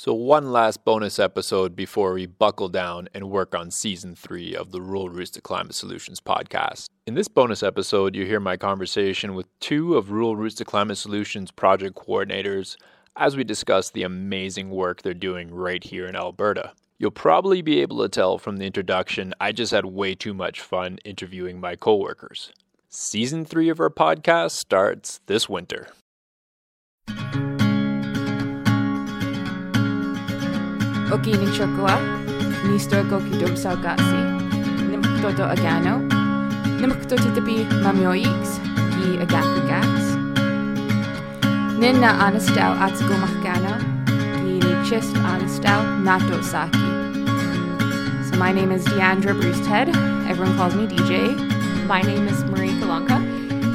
So, one last bonus episode before we buckle down and work on season three of the Rural Routes to Climate Solutions podcast. In this bonus episode, you hear my conversation with two of Rural Routes to Climate Solutions project coordinators as we discuss the amazing work they're doing right here in Alberta. You'll probably be able to tell from the introduction, I just had way too much fun interviewing my coworkers. Season three of our podcast starts this winter. Okini Chokua, Nisto Goki Dumsao Gatsi, Nimktoto Agano, Nimktoto Tipi Mamioix, Gi Agaku Gats, Ninna Anastau Atsugo Mahgano, Gi Chist Anastau Nato Saki. So my name is Deandra Bruised Head. Everyone calls me DJ. My name is Marie Kalanka,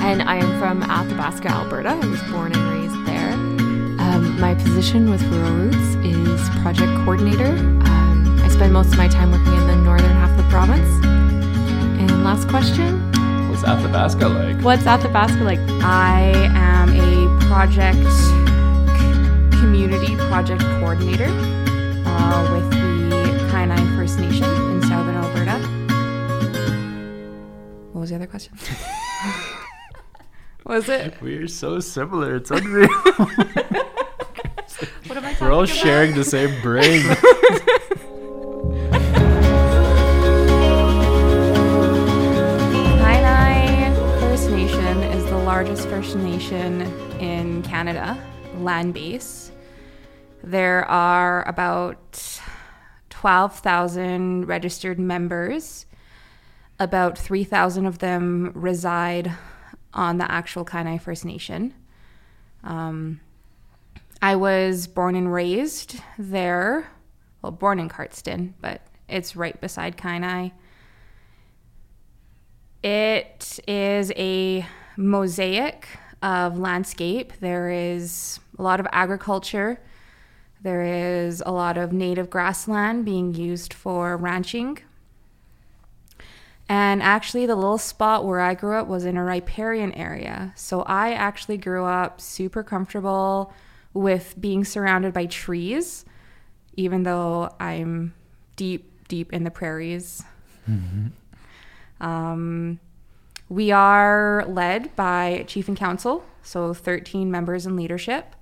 and I am from Athabasca, Alberta. I was born and raised there. Um, my position with Rural Routes is project coordinator. Um, I spend most of my time working in the northern half of the province. And last question What's Athabasca like? What's Athabasca like? I am a project c- community project coordinator uh, with the Kainai First Nation in southern Alberta. What was the other question? was it? We're so similar, it's unreal. What am I talking We're all about? sharing the same brain. Kainai First Nation is the largest First Nation in Canada, land base. There are about 12,000 registered members. About 3,000 of them reside on the actual Kainai First Nation. Um, I was born and raised there. Well, born in Cardston, but it's right beside Kainai. It is a mosaic of landscape. There is a lot of agriculture. There is a lot of native grassland being used for ranching. And actually, the little spot where I grew up was in a riparian area. So I actually grew up super comfortable with being surrounded by trees, even though I'm deep, deep in the prairies. Um, we are led by chief and council, so 13 members in leadership.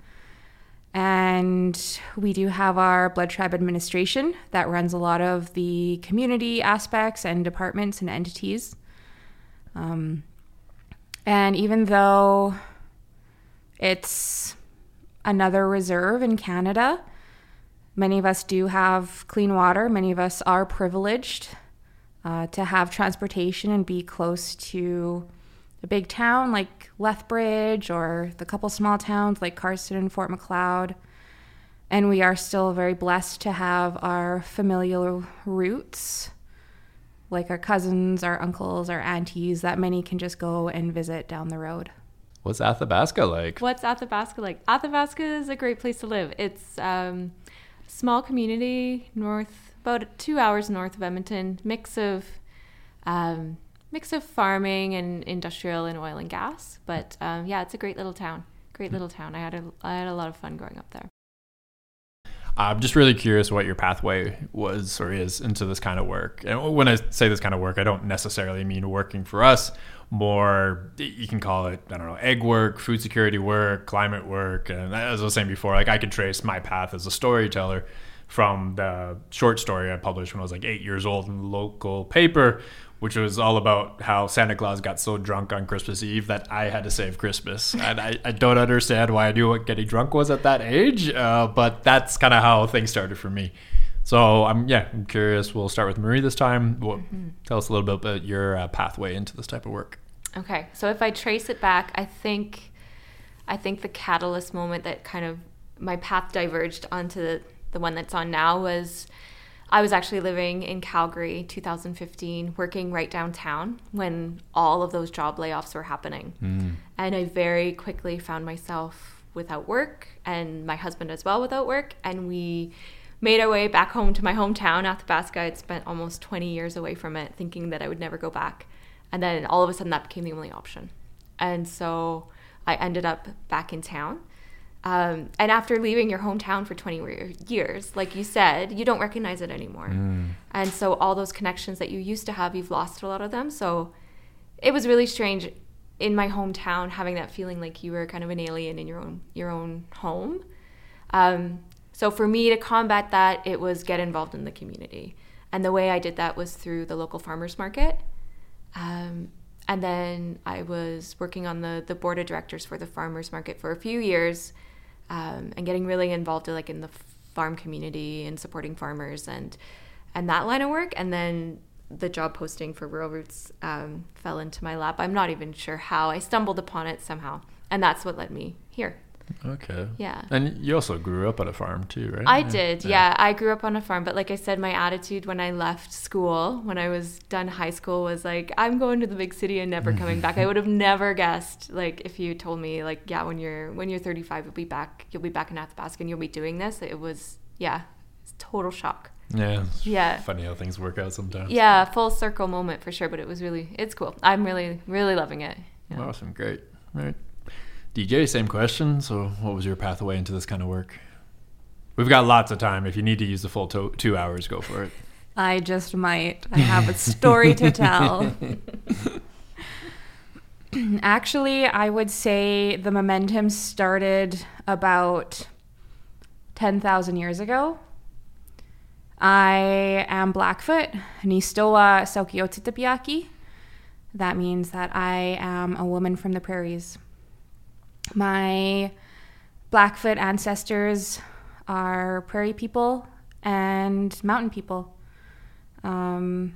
And we do have our Blood Tribe administration that runs a lot of the community aspects and departments and entities. Um, and even though it's another reserve in Canada, many of us do have clean water. Many of us are privileged uh, to have transportation and be close to a big town like Lethbridge or the couple small towns like Cardston and Fort Macleod. And we are still very blessed to have our familial roots, like our cousins, our uncles, our aunties, that many can just go and visit down the road. What's Athabasca like? What's Athabasca like? Athabasca is a great place to live. It's um, a small community north, about two hours north of Edmonton. Mix of um, mix of farming and industrial and oil and gas. But um, yeah, it's a great little town. Great little town. I had a I had a lot of fun growing up there. I'm just really curious what your pathway was or is into this kind of work. And when I say this kind of work, I don't necessarily mean working for us. More, you can call it, I don't know, egg work, food security work, climate work. And as I was saying before, like I could trace my path as a storyteller from the short story I published when I was like eight years old in the local paper, which was all about how Santa Claus got so drunk on Christmas Eve that I had to save Christmas. And I, I don't understand why I knew what getting drunk was at that age, uh, but that's kind of how things started for me. So I'm yeah, I'm curious. We'll start with Marie this time. What, Tell us a little bit about your uh, pathway into this type of work. Okay, so if I trace it back, I think, I think the catalyst moment that kind of my path diverged onto the, the one that's on now was I was actually living in Calgary 2015, working right downtown when all of those job layoffs were happening. Mm. And I very quickly found myself without work and my husband as well without work. And we made our way back home to my hometown, Athabasca. I'd spent almost 20 years away from it, thinking that I would never go back. And then all of a sudden, that became the only option. And so I ended up back in town. Um, and after leaving your hometown for 20 years, like you said, you don't recognize it anymore. Mm. And so all those connections that you used to have, you've lost a lot of them. So it was really strange in my hometown having that feeling like you were kind of an alien in your own your own home. Um, so for me to combat that, it was get involved in the community. And the way I did that was through the local farmers market. Um, and then I was working on the the board of directors for the farmers market for a few years, um, and getting really involved like in the farm community and supporting farmers and and that line of work. And then the job posting for Rural Routes um, fell into my lap. I'm not even sure how. I stumbled upon it somehow, and that's what led me here. Okay. Yeah. And you also grew up on a farm too, right? I did. Yeah. yeah. I grew up on a farm, but like I said, my attitude when I left school, when I was done high school, was like, I'm going to the big city and never coming back. I would have never guessed, like, if you told me, like, yeah, when you're when you're 35, you'll be back, you'll be back in Athabasca and you'll be doing this. It was, yeah, it's total shock. Yeah. Yeah. Funny how things work out sometimes. Yeah, full circle moment for sure, but it was really, it's cool. I'm really, really loving it. Yeah. Awesome. Great. Right. DJ, same question. So, what was your pathway into this kind of work? We've got lots of time. If you need to use the full to- two hours, go for it. I just might. I have a story to tell. Actually, I would say the momentum started about 10,000 years ago. I am Blackfoot, Nistoa Saukiotitapiaki. That means that I am a woman from the prairies. My Blackfoot ancestors are prairie people and mountain people. Um,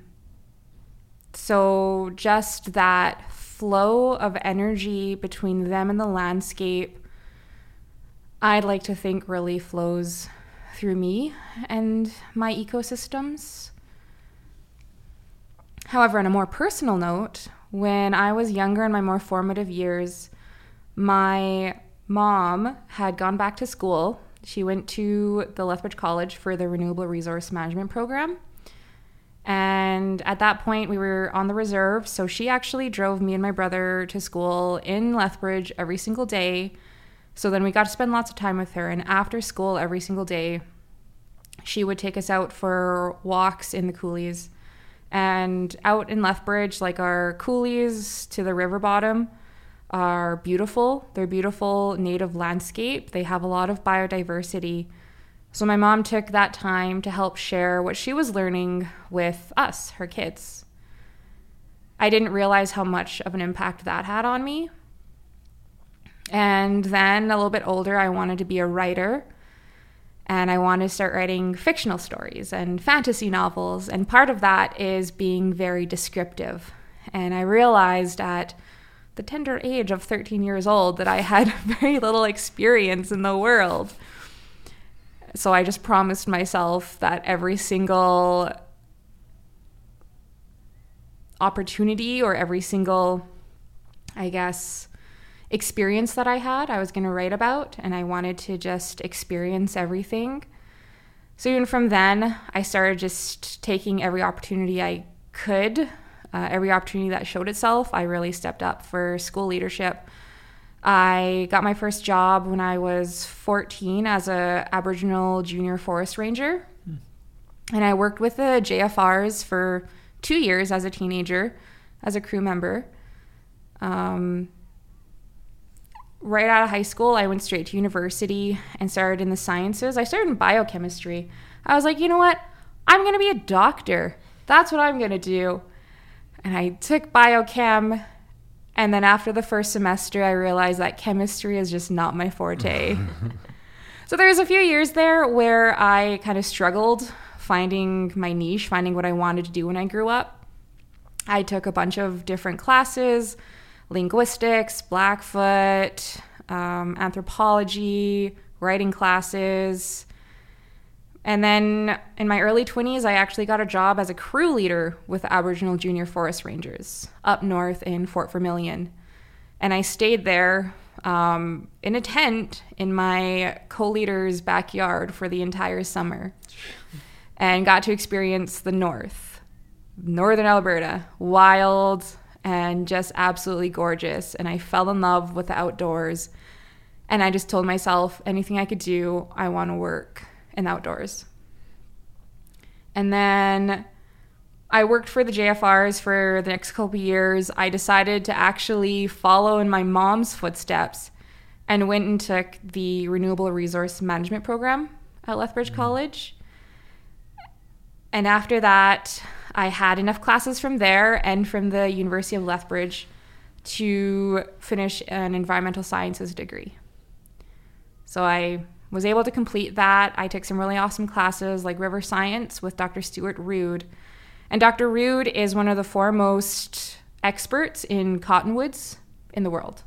so just that flow of energy between them and the landscape, I'd like to think really flows through me and my ecosystems. However, on a more personal note, when I was younger in my more formative years, my mom had gone back to school. She went to the Lethbridge College for the Renewable Resource Management Program. And at that point, we were on the reserve. So she actually drove me and my brother to school in Lethbridge every single day. So then we got to spend lots of time with her. And after school, every single day, she would take us out for walks in the coulees. And out in Lethbridge, like our coulees to the river bottom, are beautiful. They're beautiful native landscape. They have a lot of biodiversity. So my mom took that time to help share what she was learning with us, her kids. I didn't realize how much of an impact that had on me. And then a little bit older, I wanted to be a writer and I wanted to start writing fictional stories and fantasy novels. And part of that is being very descriptive. And I realized at the tender age of 13 years old that I had very little experience in the world. So I just promised myself that every single opportunity or every single, I guess, experience that I had, I was going to write about, and I wanted to just experience everything. So even from then, I started just taking every opportunity I could uh, every opportunity that showed itself, I really stepped up for school leadership. I got my first job when I was 14 as a Aboriginal junior forest ranger. Hmm. And I worked with the JFRs for two years as a teenager, as a crew member. Um, right out of high school, I went straight to university and started in the sciences. I started in biochemistry. I was like, you know what? I'm going to be a doctor. That's what I'm going to do. And I took biochem. And then after the first semester, I realized that chemistry is just not my forte. so there was a few years there where I kind of struggled finding my niche, finding what I wanted to do when I grew up. I took a bunch of different classes linguistics, Blackfoot, um, anthropology, writing classes, and then in my early 20s, I actually got a job as a crew leader with Aboriginal Junior Forest Rangers up north in Fort Vermilion. And I stayed there um, in a tent in my co leader's backyard for the entire summer and got to experience the north, northern Alberta, wild and just absolutely gorgeous. And I fell in love with the outdoors And I just told myself anything I could do, I want to work in outdoors. And then I worked for the JFRs for the next couple years. I decided to actually follow in my mom's footsteps and went and took the Renewable Resource Management program at Lethbridge mm. College. And after that, I had enough classes from there and from the University of Lethbridge to finish an environmental sciences degree. So I was able to complete that. I took some really awesome classes like river science with Dr. Stewart Rood. And Dr. Rood is one of the foremost experts in cottonwoods in the world.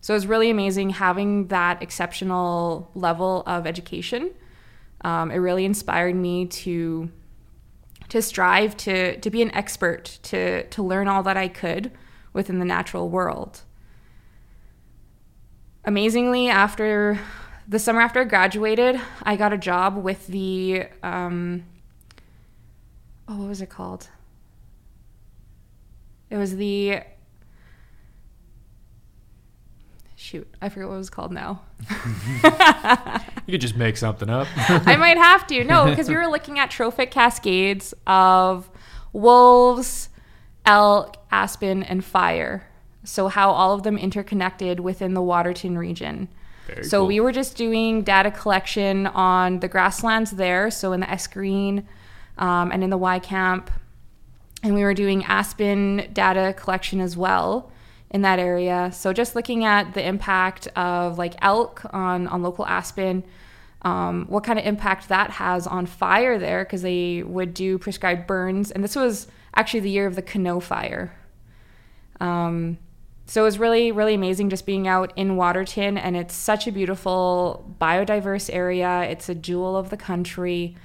So it was really amazing having that exceptional level of education. Um, it really inspired me to to strive to to be an expert, to to learn all that I could within the natural world. Amazingly, after the summer after I graduated, I got a job with the um, oh, what was it called? It was the shoot, I forget what it was called now. you could just make something up. I might have to. No, because we were looking at trophic cascades of wolves, elk, aspen, and fire. So, how all of them interconnected within the Waterton region. Very so, cool. we were just doing data collection on the grasslands there. So, in the Escarine um, and in the Y Camp. And we were doing aspen data collection as well in that area. So just looking at the impact of like elk on on local aspen, um, what kind of impact that has on fire there because they would do prescribed burns, and this was actually the year of the Kenow fire. Um, so it was really really amazing just being out in Waterton, and it's such a beautiful biodiverse area. It's a jewel of the country.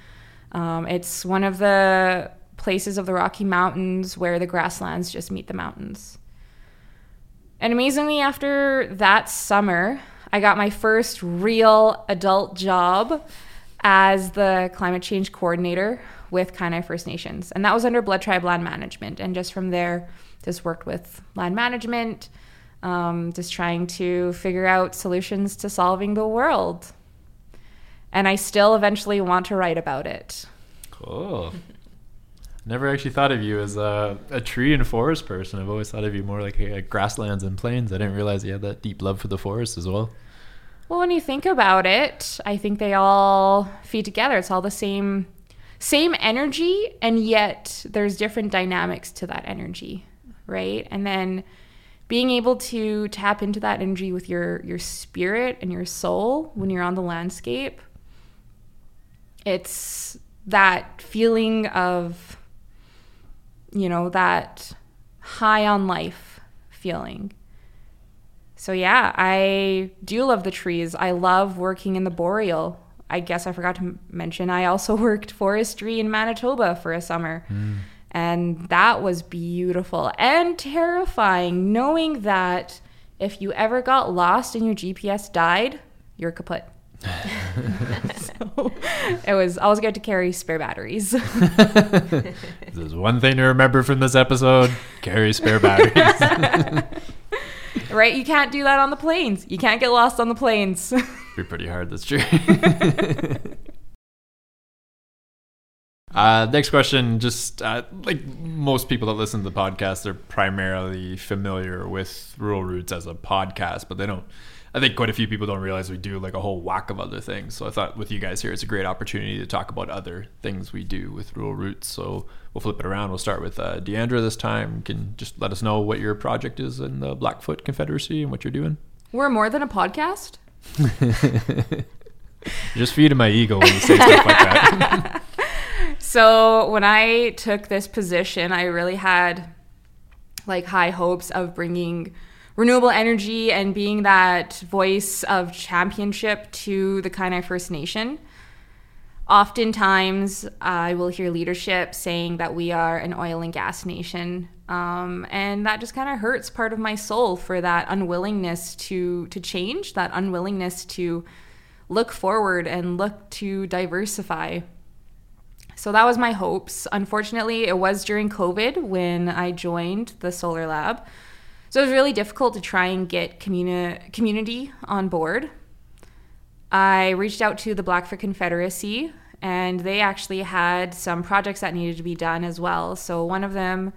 Um, it's one of the places of the Rocky Mountains where the grasslands just meet the mountains. And amazingly, after that summer, I got my first real adult job as the climate change coordinator with Kainai First Nations. And that was under Blood Tribe Land Management. And just from there, just worked with land management, um, just trying to figure out solutions to solving the world. And I still eventually want to write about it. Cool. Never actually thought of you as a, a tree and forest person. I've always thought of you more like a, a grasslands and plains. I didn't realize you had that deep love for the forest as well. Well, when you think about it, I think they all feed together. It's all the same same energy and yet there's different dynamics to that energy, right? And then being able to tap into that energy with your your spirit and your soul when you're on the landscape. It's that feeling of you know, that high on life feeling. So, yeah, I do love the trees. I love working in the boreal. I guess I forgot to mention, I also worked forestry in Manitoba for a summer. Mm. And that was beautiful and terrifying, knowing that if you ever got lost and your GPS died, you're kaput. so it was always good to carry spare batteries. There's one thing to remember from this episode carry spare batteries. right? You can't do that on the planes. You can't get lost on the plains. Be pretty hard, that's true. Uh, next question, just uh, like most people that listen to the podcast, they're primarily familiar with Rural Routes as a podcast, but they don't I think quite a few people don't realize we do like a whole whack of other things. So I thought with you guys here, it's a great opportunity to talk about other things we do with Rural Routes. So we'll flip it around. We'll start with uh, Deandra this time. You can just let us know what your project is in the Blackfoot Confederacy and what you're doing. We're more than a podcast. just feeding my ego when you say stuff like that. so when I took this position, I really had like high hopes of bringing renewable energy and being that voice of championship to the Kainai First Nation. Oftentimes, I will hear leadership saying that we are an oil and gas nation, um, and that just kind of hurts part of my soul for that unwillingness to to change, that unwillingness to look forward and look to diversify. So that was my hopes. Unfortunately, it was during COVID when I joined the Solar Lab. So it was really difficult to try and get communi- community on board. I reached out to the Blackfoot Confederacy, and they actually had some projects that needed to be done as well. So one of them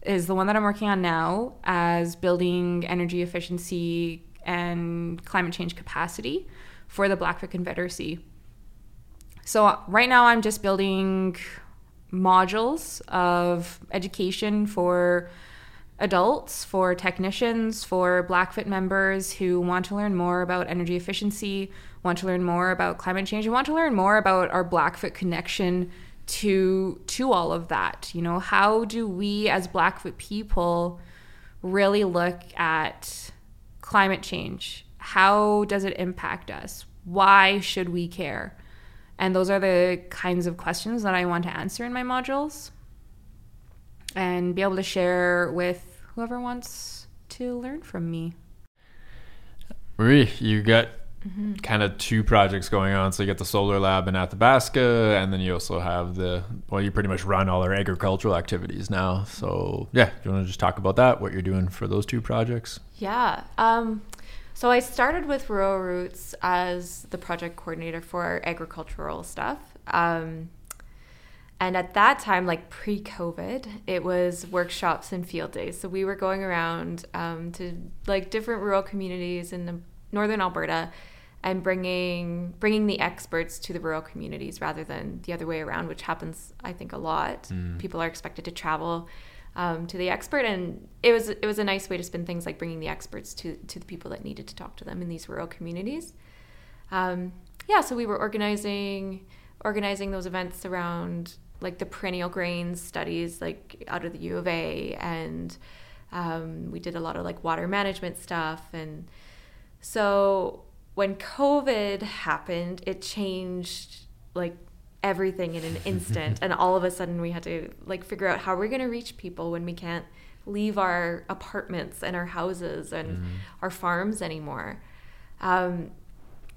is the one that I'm working on now as building energy efficiency and climate change capacity for the Blackfoot Confederacy. So right now I'm just building modules of education for adults, for technicians, for Blackfoot members who want to learn more about energy efficiency, want to learn more about climate change, and want to learn more about our Blackfoot connection to to all of that. You know, how do we as Blackfoot people really look at climate change? How does it impact us? Why should we care? And those are the kinds of questions that I want to answer in my modules and be able to share with whoever wants to learn from me. Marie, you got mm-hmm. kind of two projects going on. So you got the solar lab in Athabasca, and then you also have the well, you pretty much run all our agricultural activities now. So yeah, do you want to just talk about that? What you're doing for those two projects? Yeah. Um, so I started with Rural Routes as the project coordinator for agricultural stuff. Um, and at that time, like pre COVID, it was workshops and field days. So we were going around um, to like different rural communities in the northern Alberta and bringing bringing the experts to the rural communities rather than the other way around, which happens, I think, a lot. Mm. People are expected to travel um, to the expert, and it was it was a nice way to spin things like bringing the experts to to the people that needed to talk to them in these rural communities. Um, yeah, so we were organizing organizing those events around like the perennial grains studies, like out of the U of A, and um, we did a lot of like water management stuff, and so when COVID happened, it changed like everything in an instant and all of a sudden we had to like figure out how we're going to reach people when we can't leave our apartments and our houses and mm. our farms anymore um,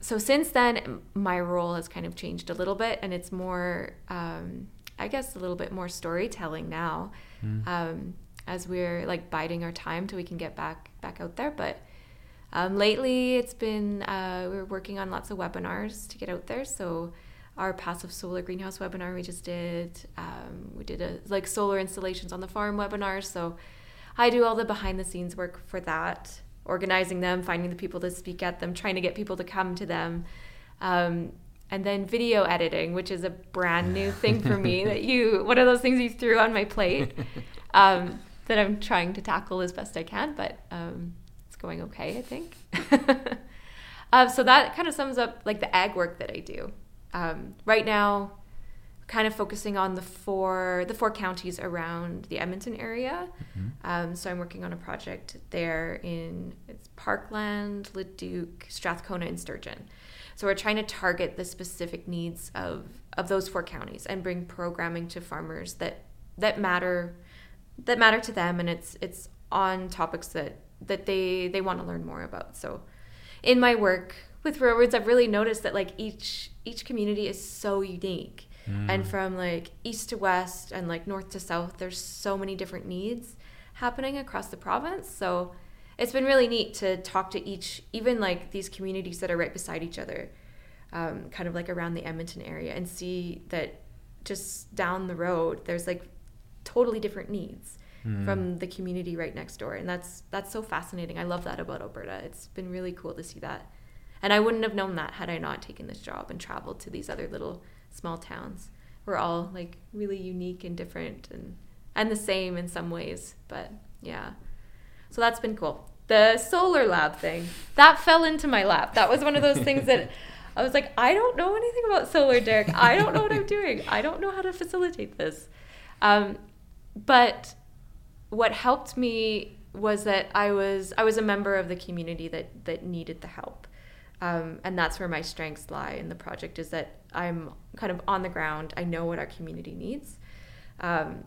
so since then my role has kind of changed a little bit and it's more um, i guess a little bit more storytelling now mm. um, as we're like biding our time till we can get back back out there but um, lately it's been uh, we're working on lots of webinars to get out there so our passive solar greenhouse webinar we just did. Um, we did a like solar installations on the farm webinar. So I do all the behind the scenes work for that, organizing them, finding the people to speak at them, trying to get people to come to them. Um, and then video editing, which is a brand new thing for me that you, one of those things you threw on my plate um, that I'm trying to tackle as best I can, but um, it's going okay, I think. uh, so that kind of sums up like the ag work that I do um, right now kind of focusing on the four the four counties around the Edmonton area. Mm-hmm. Um, so I'm working on a project there in it's Parkland, Leduc, Strathcona, and Sturgeon. So we're trying to target the specific needs of of those four counties and bring programming to farmers that that matter that matter to them, and it's it's on topics that that they they want to learn more about. So in my work with Rural Routes, I've really noticed that like each each community is so unique. Mm. And from like east to west and like north to south, there's so many different needs happening across the province. So it's been really neat to talk to each, even like these communities that are right beside each other, um, kind of like around the Edmonton area, and see that just down the road, there's like totally different needs mm. from the community right next door, and that's that's so fascinating. I love that about Alberta. It's been really cool to see that. And I wouldn't have known that had I not taken this job and traveled to these other little small towns. We're all like really unique and different and and the same in some ways, but yeah. So that's been cool. The solar lab thing, that fell into my lap. That was one of those things that I was like, I don't know anything about solar, Derek. I don't know what I'm doing. I don't know how to facilitate this. Um, but what helped me was that I was I was a member of the community that that needed the help. Um, and that's where my strengths lie in the project is that I'm kind of on the ground. I know what our community needs. Um,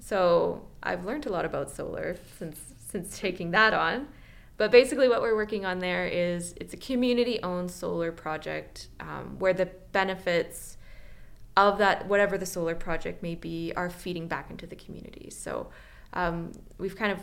so I've learned a lot about solar since since taking that on. But basically, what we're working on there is it's a community-owned solar project um, where the benefits of that, whatever the solar project may be, are feeding back into the community. So um, we've kind of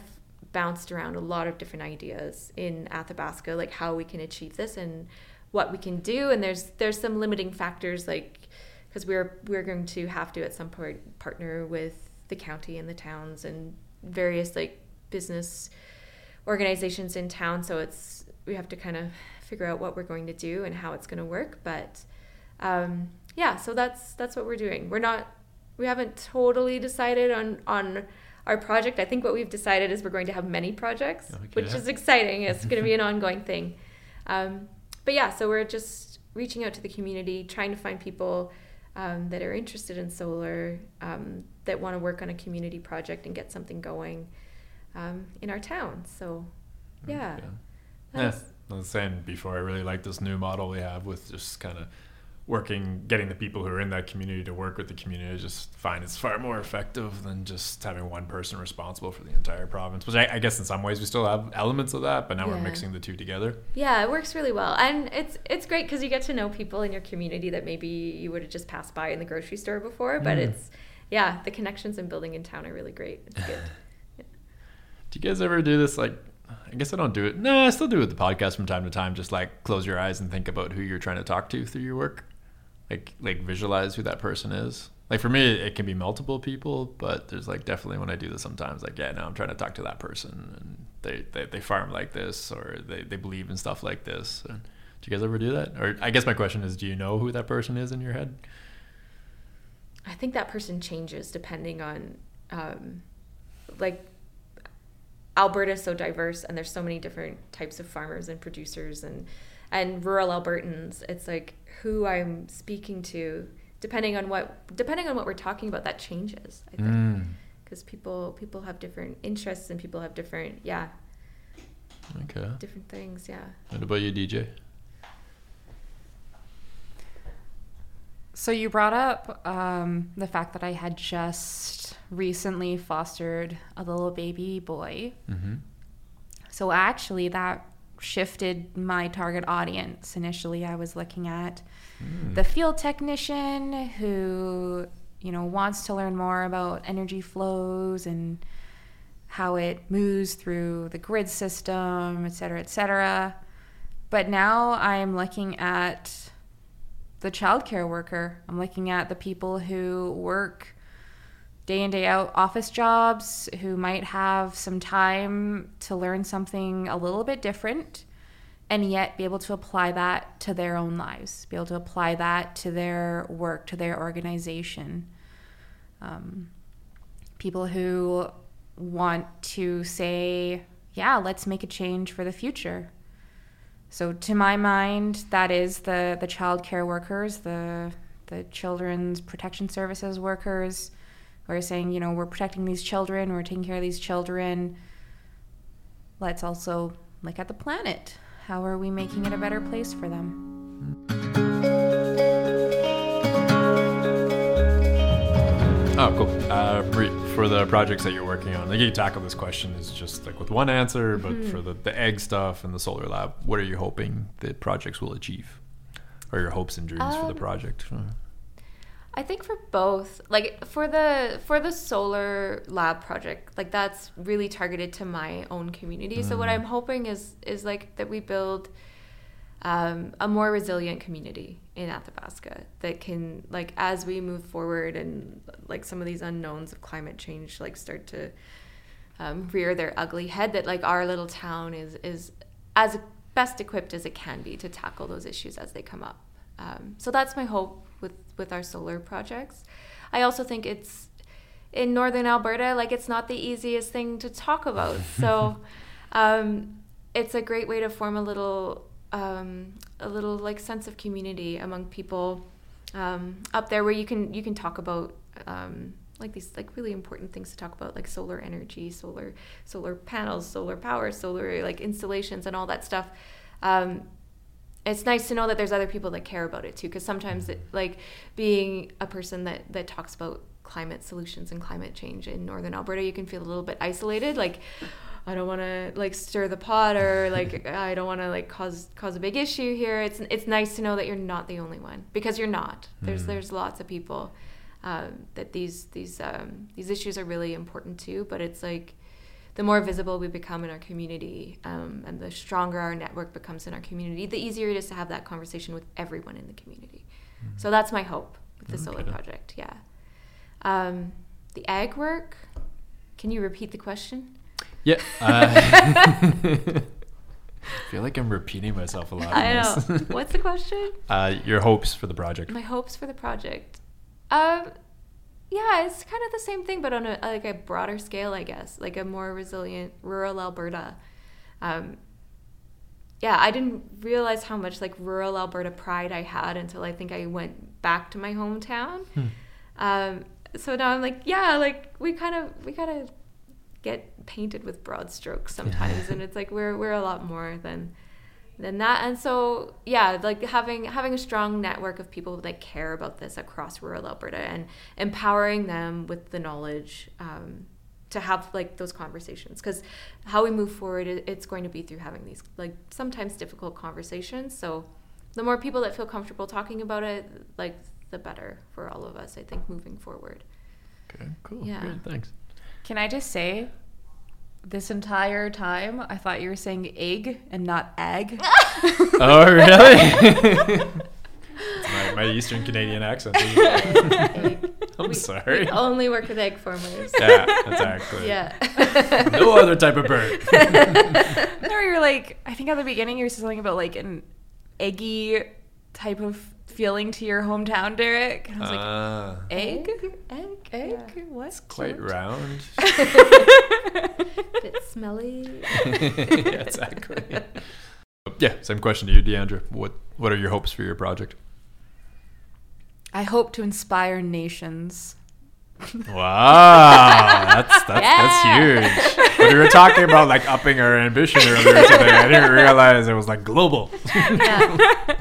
bounced around a lot of different ideas in Athabasca, like how we can achieve this and what we can do. And there's there's some limiting factors, like because we're we're going to have to at some point partner with the county and the towns and various like business organizations in town. So it's we have to kind of figure out what we're going to do and how it's going to work. But um, yeah, so that's that's what we're doing. We're not we haven't totally decided on on our project. I think what we've decided is we're going to have many projects, okay. which is exciting. It's going to be an ongoing thing. Um, but yeah, so we're just reaching out to the community, trying to find people um, that are interested in solar, um, that want to work on a community project and get something going um, in our town. So, yeah. Okay. Yeah, I was saying before, I really like this new model we have with just kind of working, getting the people who are in that community to work with the community. I just find it's far more effective than just having one person responsible for the entire province. Which I, I guess in some ways we still have elements of that, but now yeah. we're mixing the two together. Yeah, it works really well, and it's it's great because you get to know people in your community that maybe you would have just passed by in the grocery store before. But mm. it's yeah, the connections and building in town are really great. It's good. yeah. Do you guys ever do this like? I guess I don't do it. No, I still do it with the podcast from time to time. Just like close your eyes and think about who you're trying to talk to through your work like like visualize who that person is. Like for me, it can be multiple people, but there's like definitely when I do this sometimes, like yeah, no, I'm trying to talk to that person, and they they, they farm like this, or they they believe in stuff like this. And do you guys ever do that? Or I guess my question is, do you know who that person is in your head? I think that person changes depending on, um, like, Alberta is so diverse, and there's so many different types of farmers and producers and and rural Albertans. It's like who I'm speaking to, depending on what depending on what we're talking about, that changes. I think because mm. people people have different interests and people have different yeah. Okay. Different things, yeah. What about you, DJ? So you brought up um, the fact that I had just recently fostered a little baby boy. Mm-hmm. So actually, that shifted my target audience. Initially, I was looking at mm. the field technician who, you know, wants to learn more about energy flows and how it moves through the grid system, et cetera, et cetera. But now I'm looking at the childcare worker. I'm looking at the people who work day in day out office jobs who might have some time to learn something a little bit different and yet be able to apply that to their own lives be able to apply that to their work to their organization. Um, people who want to say yeah let's make a change for the future. So to my mind that is the the child care workers the the children's protection services workers we're saying, you know, we're protecting these children, we're taking care of these children. Let's also look at the planet. How are we making it a better place for them? Oh, cool. Uh, for the projects that you're working on, like you tackle this question is just like with one answer, but mm-hmm. for the, the egg stuff and the solar lab, what are you hoping the projects will achieve? Or your hopes and dreams um, for the um, project? I think for both, like for the for the solar lab project, like that's really targeted to my own community. Mm. So what mm. I'm hoping is is like that we build um, a more resilient community in Athabasca that can like as we move forward and like some of these unknowns of climate change like start to um, rear their ugly head that like our little town is is as best equipped as it can be to tackle those issues as they come up. Um, so that's my hope with our solar projects. I also think it's in northern Alberta, like it's not the easiest thing to talk about. So um, it's a great way to form a little um, a little like sense of community among people um, up there where you can you can talk about um, like these like really important things to talk about like solar energy solar solar panels solar power solar like installations and all that stuff um, it's nice to know that there's other people that care about it too because sometimes it, like being a person that that talks about climate solutions and climate change in northern alberta you can feel a little bit isolated like i don't want to like stir the pot or like i don't want to like cause cause a big issue here it's it's nice to know that you're not the only one because you're not there's mm. there's lots of people um, that these these um, these issues are really important too but it's like the more visible we become in our community um, and the stronger our network becomes in our community, the easier it is to have that conversation with everyone in the community. Mm-hmm. So that's my hope with the okay. solar project. Yeah. Um, the ag work. Can you repeat the question? Yeah. Uh, I feel like I'm repeating myself a lot. I know. What's the question? Uh, your hopes for the project. My hopes for the project. Um, yeah, it's kind of the same thing, but on a like a broader scale, I guess, like a more resilient rural Alberta. Um, yeah, I didn't realize how much like rural Alberta pride I had until I think I went back to my hometown. Hmm. Um, so now I'm like, yeah, like we kind of we gotta get painted with broad strokes sometimes, and it's like we're we're a lot more than than that. And so yeah like having having a strong network of people that care about this across rural alberta and empowering them with the knowledge um, to have like those conversations. Because how we move forward it's going to be through having these like sometimes difficult conversations. So the more people that feel comfortable talking about it like the better for all of us i think moving forward. Okay cool. Yeah. Great, thanks. Can i just say this entire time, I thought you were saying egg and not egg. oh, really? my, my, Eastern Canadian accent. I'm we, sorry. We only work with egg formers. Yeah, exactly. Yeah. no other type of bird. no, you're like, I think at the beginning you were saying something about like an eggy type of feeling to your hometown, Derek? And I was like, uh, egg? Egg? Egg? Yeah. What? It's quite round. Bit smelly. yeah, exactly. Yeah, same question to you, Deandra. What What are your hopes for your project? I hope to inspire nations. Wow, that's that's yeah. that's huge. When we were talking about like upping our ambition earlier today, I didn't realize it was like global. Yeah,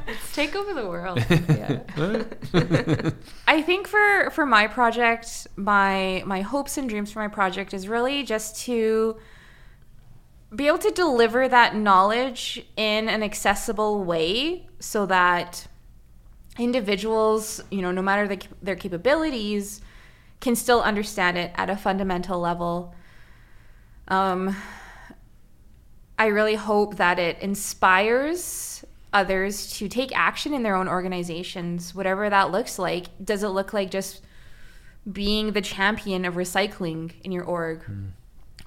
let's take over the world. Yeah. I think for for my project, my my hopes and dreams for my project is really just to be able to deliver that knowledge in an accessible way, so that individuals, you know, no matter the, their capabilities can still understand it at a fundamental level. Um, I really hope that it inspires others to take action in their own organizations, whatever that looks like. Does it look like just being the champion of recycling in your org? Mm.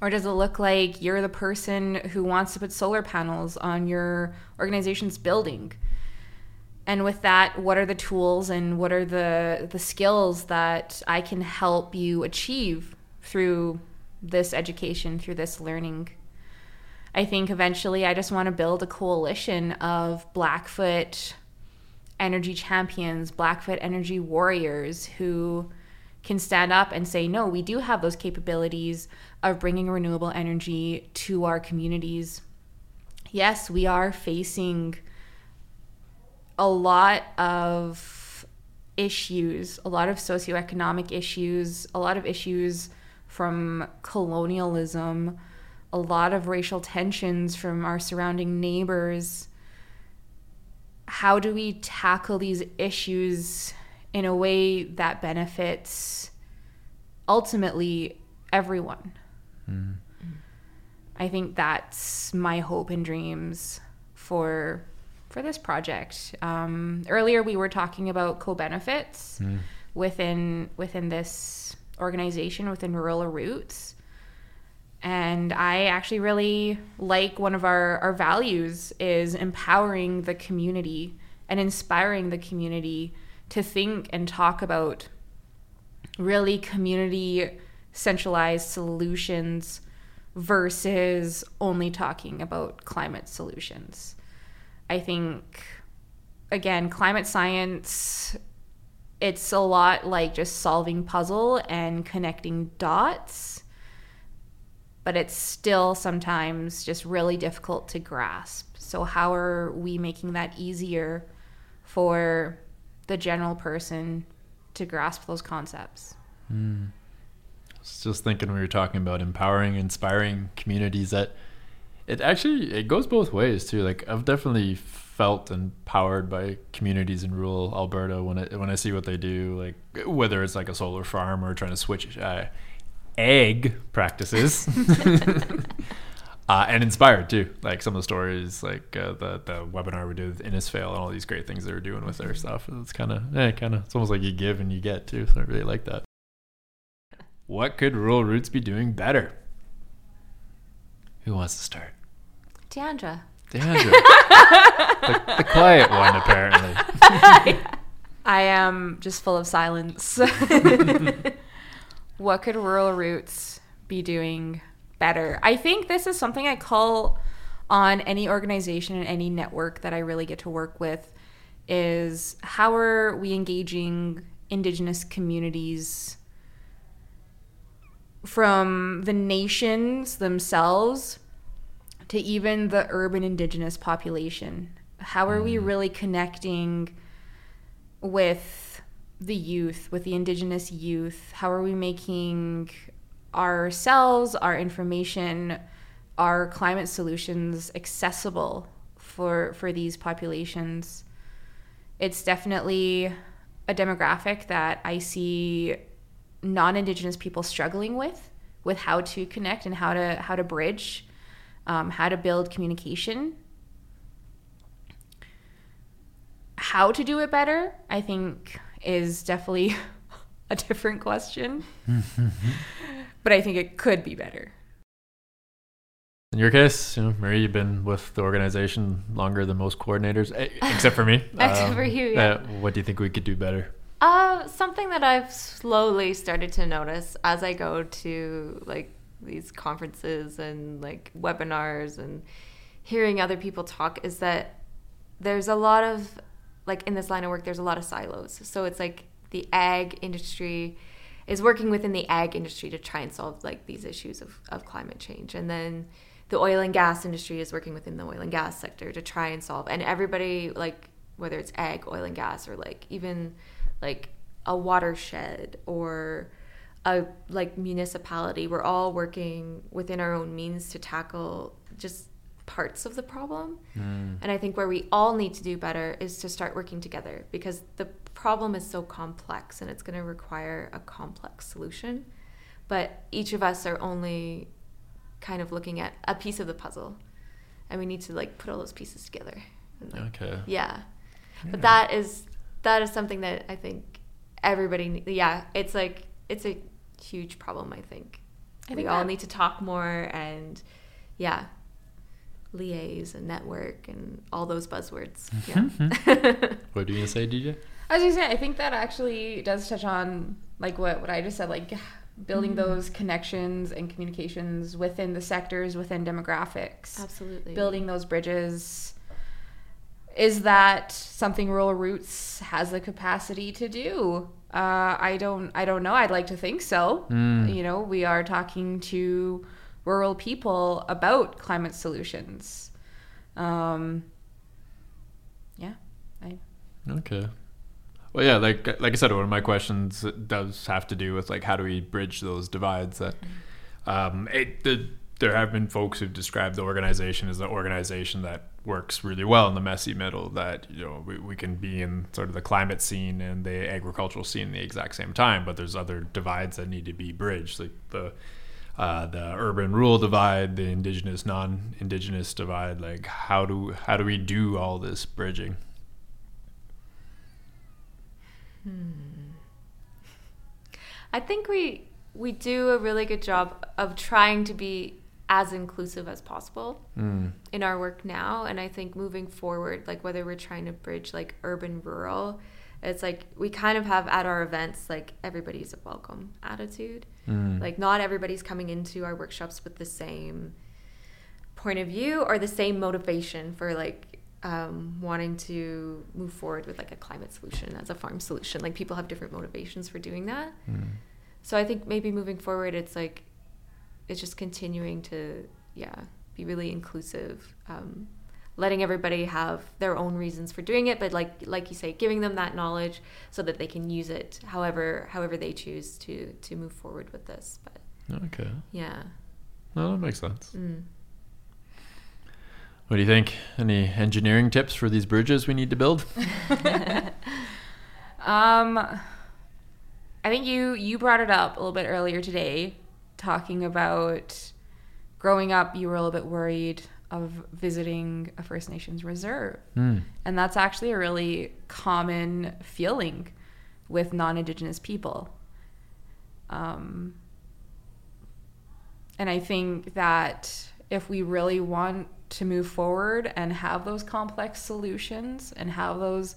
Or does it look like you're the person who wants to put solar panels on your organization's building? And with that what are the tools and what are the the skills that i can help you achieve through this education through this learning? I think eventually i just want to build a coalition of blackfoot energy champions blackfoot energy warriors who can stand up and say no we do have those capabilities of bringing renewable energy to our communities. Yes we are facing a lot of issues, a lot of socioeconomic issues, a lot of issues from colonialism, a lot of racial tensions from our surrounding neighbors. How do we tackle these issues in a way that benefits ultimately everyone? Mm. I think that's my hope and dreams for for this project. Um, earlier, we were talking about co-benefits mm. within within this organization within Rural Routes, and I actually really like one of our our values is empowering the community and inspiring the community to think and talk about really community centralized solutions versus only talking about climate solutions. I think, again, climate science, it's a lot like just solving puzzle and connecting dots, but it's still sometimes just really difficult to grasp. So, how are we making that easier for the general person to grasp those concepts? Mm. I was just thinking we were talking about empowering, inspiring communities that it actually it goes both ways too. Like I've definitely felt empowered by communities in rural Alberta when I when I see what they do, like whether it's like a solar farm or trying to switch uh, egg practices. uh, and inspired too, like some of the stories, like uh, the the webinar we did with Innisfail and all these great things they were doing with their stuff. It's kind of, yeah, kind of. It's almost like you give and you get too. So I really like that. What could Rural Routes be doing better? Who wants to start? Deandra. Deandra, the, the quiet one, apparently. I am just full of silence. what could Rural Routes be doing better? I think this is something I call on any organization and any network that I really get to work with is how are we engaging indigenous communities from the nations themselves to even the urban indigenous population? How are we mm. really connecting with the youth, with the indigenous youth? How are we making ourselves, our information, our climate solutions accessible for for these populations? It's definitely a demographic that I see non-indigenous people struggling with with how to connect and how to how to bridge um, how to build communication how to do it better i think is definitely a different question but i think it could be better In your case, you know, Marie, you've been with the organization longer than most coordinators, eh, except for me. Except for you, yeah. uh, what do you think we could do better? Uh, something that I've slowly started to notice as I go to like these conferences and like webinars and hearing other people talk is that there's a lot of like in this line of work there's a lot of silos. So it's like the ag industry is working within the ag industry to try and solve like these issues of, of climate change and then the oil and gas industry is working within the oil and gas sector to try and solve and everybody like whether it's ag oil and gas or like even like a watershed or a like municipality. We're all working within our own means to tackle just parts of the problem. Hmm. And i think where we all need to do better is to start working together because the problem is so complex and it's going to require a complex solution. But each of us are only kind of looking at a piece of the puzzle and we need to like put all those pieces together. And, like, Okay. yeah. But that is that is something that I think everybody ne- yeah, it's like it's a huge problem I think. I we think all that- need to talk more and yeah, liaise and network and all those buzzwords. Mm-hmm, yeah. Mm-hmm. What do you say, DJ? As you say, I think that actually does touch on like what, what I just said, like building mm-hmm. those connections and communications within the sectors, within demographics, Absolutely. building those bridges. Is that something Rural Routes has the capacity to do? Uh, I don't. I don't know. I'd like to think so. You know, we are talking to rural people about climate solutions. Um, yeah, I, Okay. Well, yeah, like like I said, one of my questions does have to do with like how do we bridge those divides that um, it, the, there have been folks who've described the organization as an organization that works really well in the messy middle that you know we, we can be in sort of the climate scene and the agricultural scene at the exact same time but there's other divides that need to be bridged like the uh, the urban rural divide the indigenous non-indigenous divide like how do how do we do all this bridging? I think we we do a really good job of trying to be as inclusive as possible mm. in our work now. And I think moving forward like whether we're trying to bridge like urban rural it's like we kind of have at our events like everybody's a welcome attitude. Mm. Like not everybody's coming into our workshops with the same point of view or the same motivation for like um, wanting to move forward with like a climate solution as a farm solution. Like people have different motivations for doing that. Mm. So i think maybe moving forward it's like it's just continuing to yeah be really inclusive um, letting everybody have their own reasons for doing it but like like you say giving them that knowledge so that they can use it however however they choose to to move forward with this but okay yeah no that makes sense mm. What do you think? Any engineering tips for these bridges we need to build? Um, I think you you brought it up a little bit earlier today. Talking about growing up, you were a little bit worried of visiting a First Nations reserve. Hmm. And that's actually a really common feeling with non Indigenous people. Um, and I think that if we really want to move forward and have those complex solutions and have those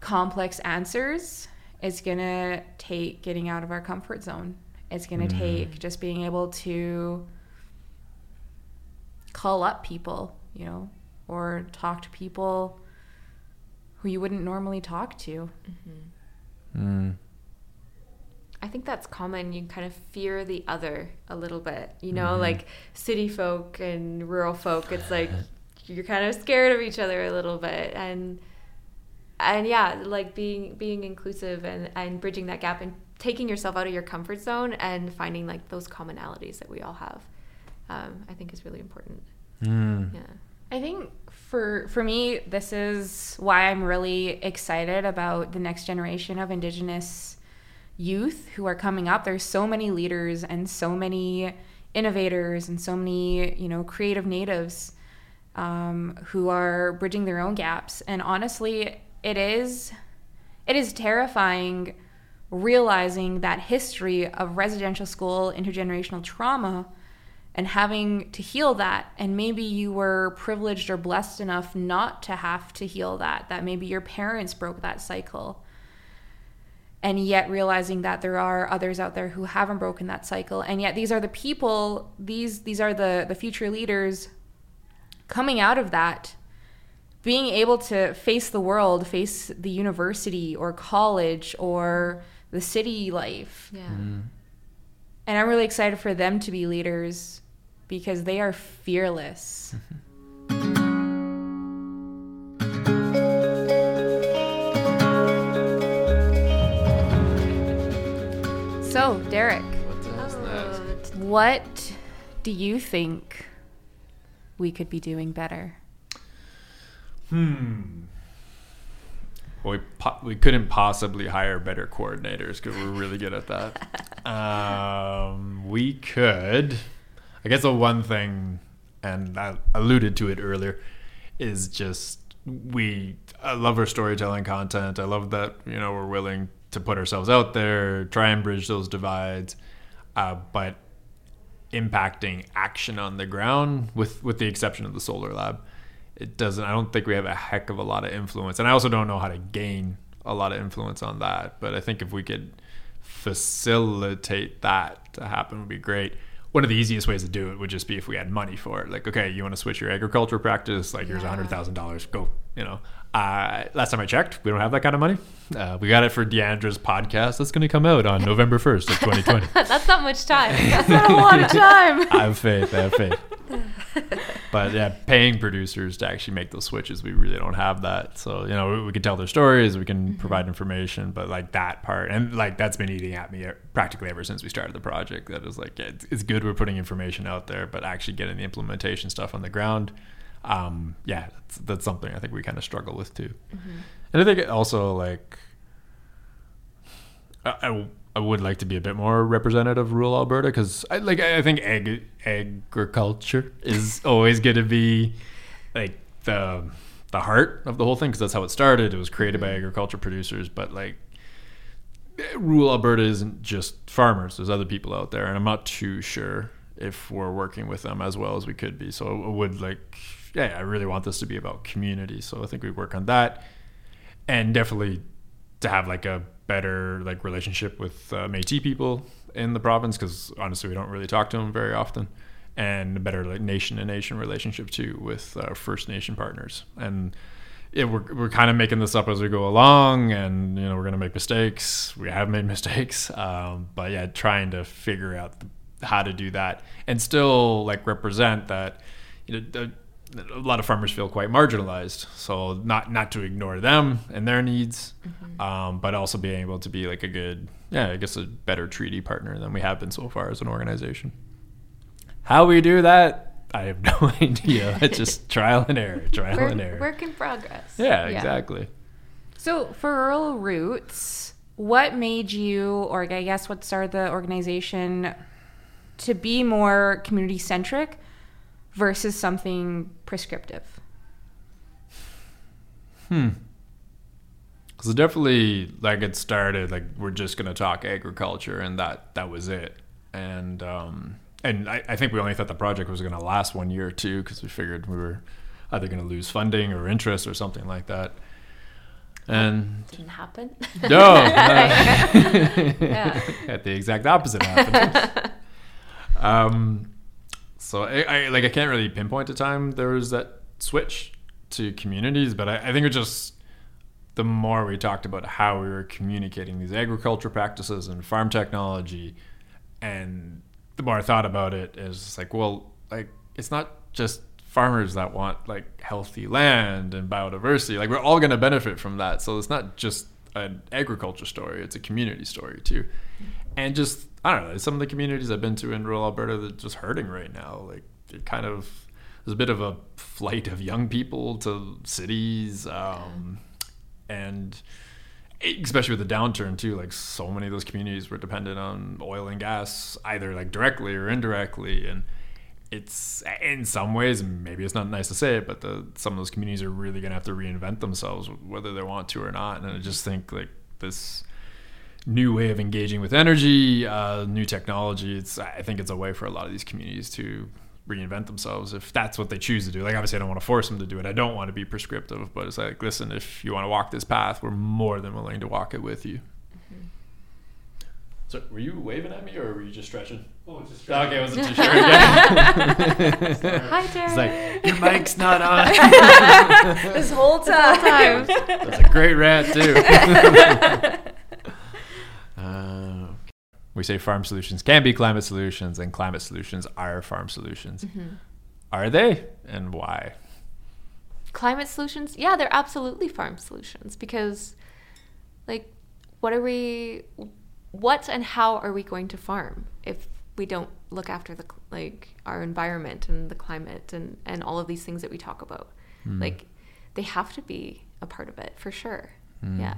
complex answers, it's going to take getting out of our comfort zone. It's going to take just being able to call up people, you know, or talk to people who you wouldn't normally talk to. Mm. I think that's common. You kind of fear the other a little bit. You know, like city folk and rural folk, it's like you're kind of scared of each other a little bit. And and yeah, like being being inclusive and, and bridging that gap and taking yourself out of your comfort zone and finding like those commonalities that we all have. Um, I think is really important. Mm. Yeah. I think for for me, this is why I'm really excited about the next generation of Indigenous youth who are coming up. There's so many leaders and so many innovators and so many you know creative natives um, who are bridging their own gaps. And honestly, it is it is terrifying realizing that history of residential school intergenerational trauma and having to heal that and maybe you were privileged or blessed enough not to have to heal that that maybe your parents broke that cycle and yet realizing that there are others out there who haven't broken that cycle and yet these are the people these these are the the future leaders coming out of that being able to face the world face the university or college or the city life Yeah. and I'm really excited for them to be leaders because they are fearless. so, Derek, What's next? Oh, what do you think we could be doing better? Hmm. We, po- we couldn't possibly hire better coordinators because we're really good at that. um, we could. I guess the one thing, and I alluded to it earlier, is just we. I love our storytelling content. I love that you know we're willing to put ourselves out there, try and bridge those divides, uh, but impacting action on the ground, with with the exception of the solar lab it doesn't i don't think we have a heck of a lot of influence and i also don't know how to gain a lot of influence on that but i think if we could facilitate that to happen would be great one of the easiest ways to do it would just be if we had money for it like okay you want to switch your agriculture practice like here's a hundred thousand dollars go you know uh, last time i checked we don't have that kind of money uh, we got it for deandra's podcast that's going to come out on november 1st of 2020 That's not much time. That's not a lot of time. I have faith. I have faith. but yeah, paying producers to actually make those switches, we really don't have that. So you know, we, we can tell their stories, we can provide information, but like that part, and like that's been eating at me practically ever since we started the project. That is like, it's, it's good we're putting information out there, but actually getting the implementation stuff on the ground, um, yeah, that's, that's something I think we kind of struggle with too. And I think also like I, I, I would like to be a bit more representative of rural Alberta because I like I think ag, agriculture is always going to be like the the heart of the whole thing because that's how it started. It was created by mm-hmm. agriculture producers, but like rural Alberta isn't just farmers. There's other people out there, and I'm not too sure if we're working with them as well as we could be. So I would like, yeah, I really want this to be about community. So I think we work on that, and definitely to have like a better like relationship with uh, Métis people in the province because honestly we don't really talk to them very often, and a better like nation to nation relationship too with uh, First Nation partners. And yeah, we're, we're kind of making this up as we go along and you know we're gonna make mistakes. We have made mistakes. Um, but yeah trying to figure out the, how to do that and still like represent that you know the, a lot of farmers feel quite marginalized so not not to ignore them and their needs um, but also being able to be like a good yeah i guess a better treaty partner than we have been so far as an organization. How we do that i have no idea. It's just trial and error trial and error. work in progress. yeah, exactly. So, for Rural Routes, what made you, or I guess what started the organization, to be more community centric versus something prescriptive? Hmm. Because definitely, like, it started like we're just gonna talk agriculture, and that that was it. And um, and I, I think we only thought the project was gonna last one year or two because we figured we were either gonna lose funding or interest or something like that. And Didn't happen. no, no. yeah. at the exact opposite happened. um, so I, I like I can't really pinpoint a time there was that switch to communities, but I, I think it just the more we talked about how we were communicating these agriculture practices and farm technology, and the more I thought about it, is like, well, like it's not just farmers that want like healthy land and biodiversity. Like we're all going to benefit from that. So it's not just an agriculture story; it's a community story too. And just I don't know, some of the communities I've been to in rural Alberta that just hurting right now. Like it kind of there's a bit of a flight of young people to cities. Um, and especially with the downturn too like so many of those communities were dependent on oil and gas either like directly or indirectly and it's in some ways maybe it's not nice to say it but the, some of those communities are really going to have to reinvent themselves whether they want to or not and i just think like this new way of engaging with energy uh, new technology it's i think it's a way for a lot of these communities to reinvent themselves if that's what they choose to do. Like obviously I don't want to force them to do it. I don't want to be prescriptive, but it's like, listen, if you want to walk this path, we're more than willing to walk it with you. Mm-hmm. So were you waving at me or were you just stretching? Oh, just stretching. Okay, I wasn't too sure. Hi, Derek. It's like your mic's not on. this whole time. That's a great rant too. uh, we say farm solutions can be climate solutions and climate solutions are farm solutions. Mm-hmm. Are they and why? Climate solutions? Yeah, they're absolutely farm solutions because like what are we what and how are we going to farm if we don't look after the like our environment and the climate and and all of these things that we talk about? Mm. Like they have to be a part of it for sure. Mm. Yeah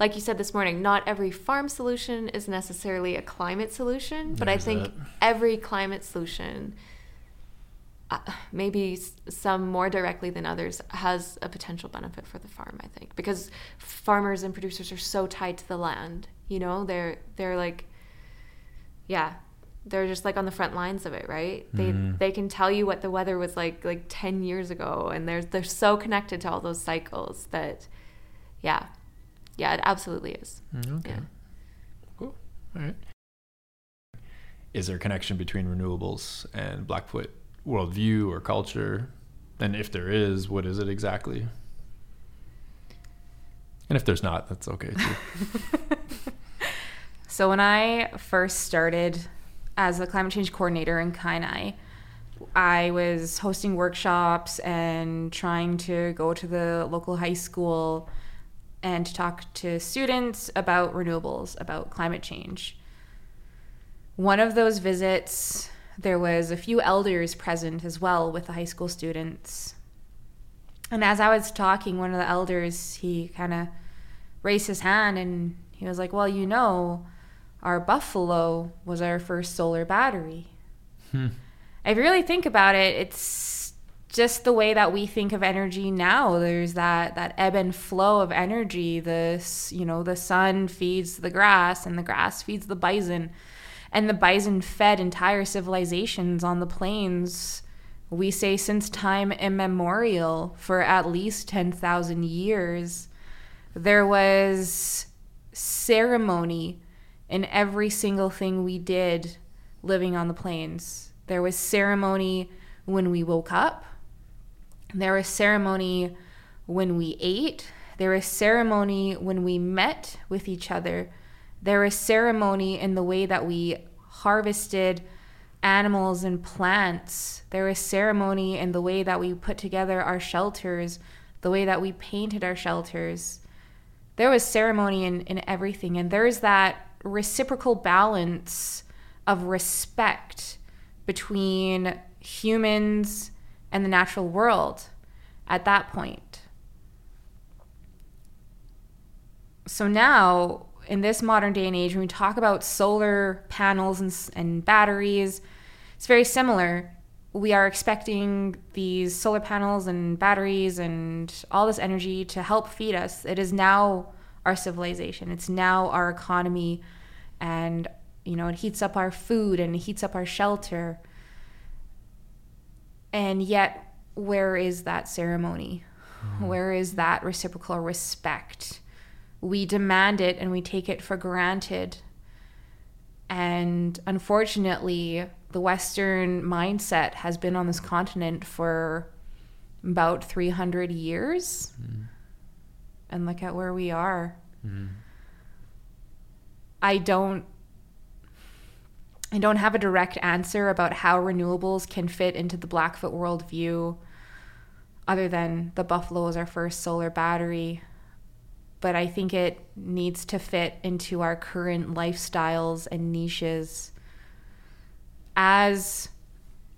like you said this morning, not every farm solution is necessarily a climate solution, but There's I think that. every climate solution, uh, maybe some more directly than others, has a potential benefit for the farm. I think because farmers and producers are so tied to the land. You know, they're they're like, yeah, they're just like on the front lines of it, right? They mm. they can tell you what the weather was like like ten years ago, and they're they're so connected to all those cycles that, yeah, yeah, it absolutely is. Mm, okay. Yeah. Cool. All right. Is there a connection between renewables and Blackfoot worldview or culture? And if there is, what is it exactly? And if there's not, that's okay too. so when I first started as a climate change coordinator in Kainai, I was hosting workshops and trying to go to the local high school and to talk to students about renewables, about climate change. One of those visits, there was a few elders present as well with the high school students. And as I was talking, one of the elders, he kind of raised his hand and he was like, Well, you know, our Buffalo was our first solar battery. Hmm. If you really think about it, it's just the way that we think of energy now there's that that ebb and flow of energy. This you know the sun feeds the grass and the grass feeds the bison. And the bison fed entire civilizations on the plains. We say since time immemorial for at least 10,000 years there was ceremony in every single thing we did living on the plains. There was ceremony when we woke up there was ceremony when we ate. There was ceremony when we met with each other. There was ceremony in the way that we harvested animals and plants. There was ceremony in the way that we put together our shelters, the way that we painted our shelters. There was ceremony in, in everything. And there's that reciprocal balance of respect between humans and the natural world at that point. So now, in this modern day and age, when we talk about solar panels and, and batteries, it's very similar. We are expecting these solar panels and batteries and all this energy to help feed us. It is now our civilization. It's now our economy and you know, it heats up our food and it heats up our shelter. And yet where is that ceremony? Mm-hmm. Where is that reciprocal respect? We demand it and we take it for granted. And unfortunately, the Western mindset has been on this continent for about 300 years. Mm. And look at where we are. Mm. I don't I don't have a direct answer about how renewables can fit into the Blackfoot worldview, other than the Buffalo is our first solar battery. But I think it needs to fit into our current lifestyles and niches as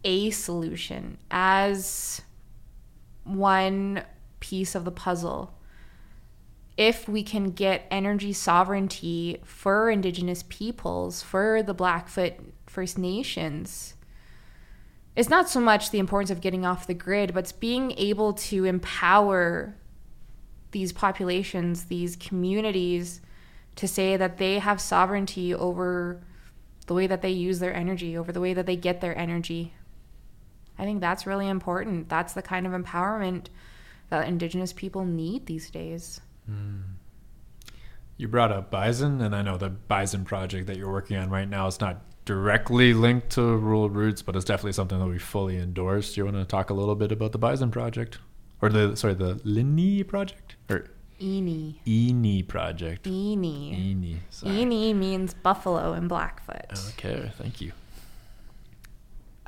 a solution, as one piece of the puzzle if we can get energy sovereignty for Indigenous peoples, for the Blackfoot First Nations, it's not so much the importance of getting off the grid, but it's being able to empower these populations, these communities, to say that they have sovereignty over the way that they use their energy, over the way that they get their energy. I think that's really important. That's the kind of empowerment that Indigenous people need these days. Mm. You brought up Bison, and I know the Bison project that you're working on right now is not directly linked to rural routes, but it's definitely something that we fully endorse. Do you want to talk a little bit about the Bison project, or the sorry, the Linny project, or Iinnii. Iinnii project. Iinnii. Iinnii. Iinnii means buffalo in Blackfoot. Okay, thank you.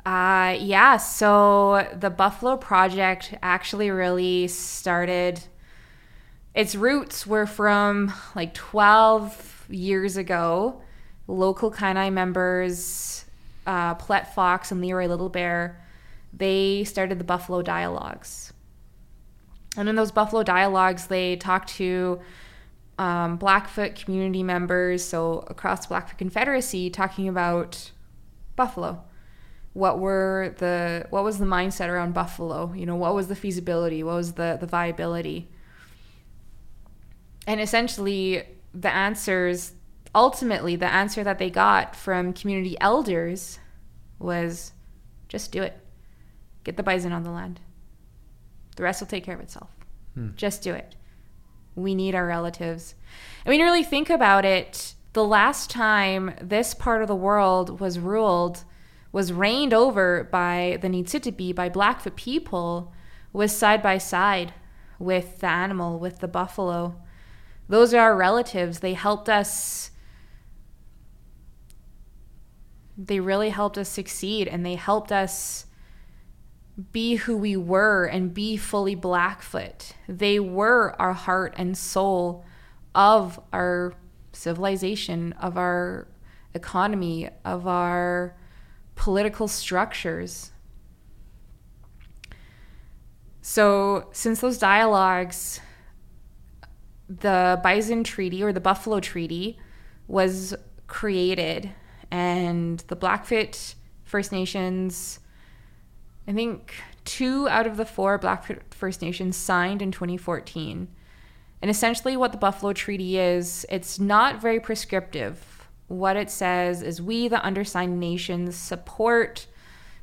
Uh, yeah, so the Buffalo Project actually really started its roots were from like 12 years ago. Local Kainai members, uh, Plet Fox and Leroy Little Bear, they started the Buffalo Dialogues. And in those Buffalo Dialogues, they talked to um, Blackfoot community members, so across the Blackfoot Confederacy, talking about Buffalo. What were the what was the mindset around Buffalo? You know, what was the feasibility? What was the the viability? And essentially the answers ultimately the answer that they got from community elders was just do it. Get the bison on the land. The rest will take care of itself. Hmm. just do it. We need our relatives. When you really think about it. The last time this part of the world was ruled was reigned over by the Niitsitapi, by Blackfoot people, was side by side with the animal, with the buffalo those are our relatives. They helped us. They really helped us succeed and they helped us be who we were and be fully Blackfoot. They were our heart and soul of our civilization, of our economy, of our political structures. So, since those dialogues the Bison Treaty or the Buffalo Treaty was created, and the Blackfoot First Nations, I think two out of the four Blackfoot First Nations signed in 2014. And essentially, what the Buffalo Treaty is, it's not very prescriptive. What it says is we, the undersigned nations, support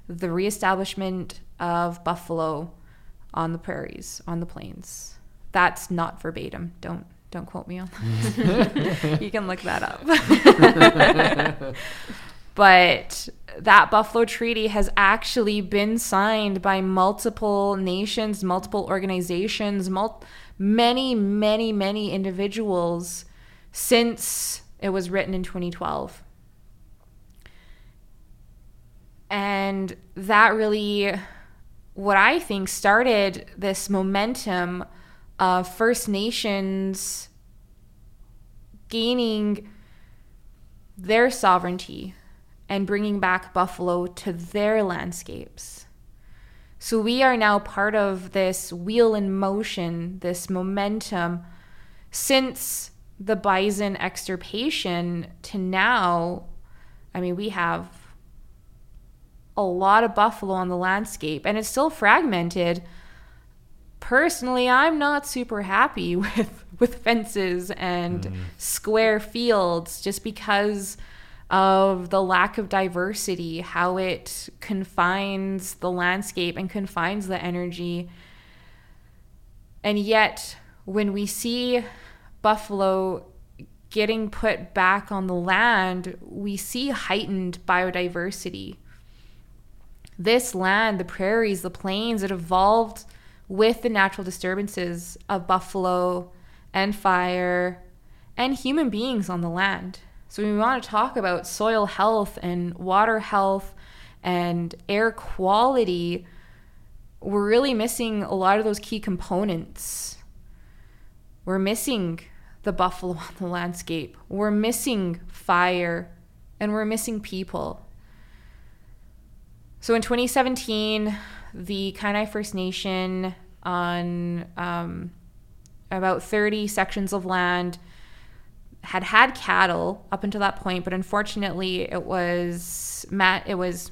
the reestablishment of buffalo on the prairies, on the plains. That's not verbatim. Don't don't quote me on that. you can look that up. but that Buffalo Treaty has actually been signed by multiple nations, multiple organizations, mul- many, many, many individuals since it was written in 2012. And that really, what I think started this momentum uh, First Nations gaining their sovereignty and bringing back buffalo to their landscapes. So we are now part of this wheel in motion, this momentum, since the bison extirpation to now, I mean, we have a lot of buffalo on the landscape and it's still fragmented. Personally, I'm not super happy with with fences and mm. square fields just because of the lack of diversity, how it confines the landscape and confines the energy. And yet, when we see buffalo getting put back on the land, we see heightened biodiversity. This land, the prairies, the plains, it evolved with the natural disturbances of buffalo and fire and human beings on the land. So, we want to talk about soil health and water health and air quality, we're really missing a lot of those key components. We're missing the buffalo on the landscape. We're missing fire and we're missing people. So in 2017, the Kainai First Nation on um, about 30 sections of land had had cattle up until that point, but unfortunately it was it was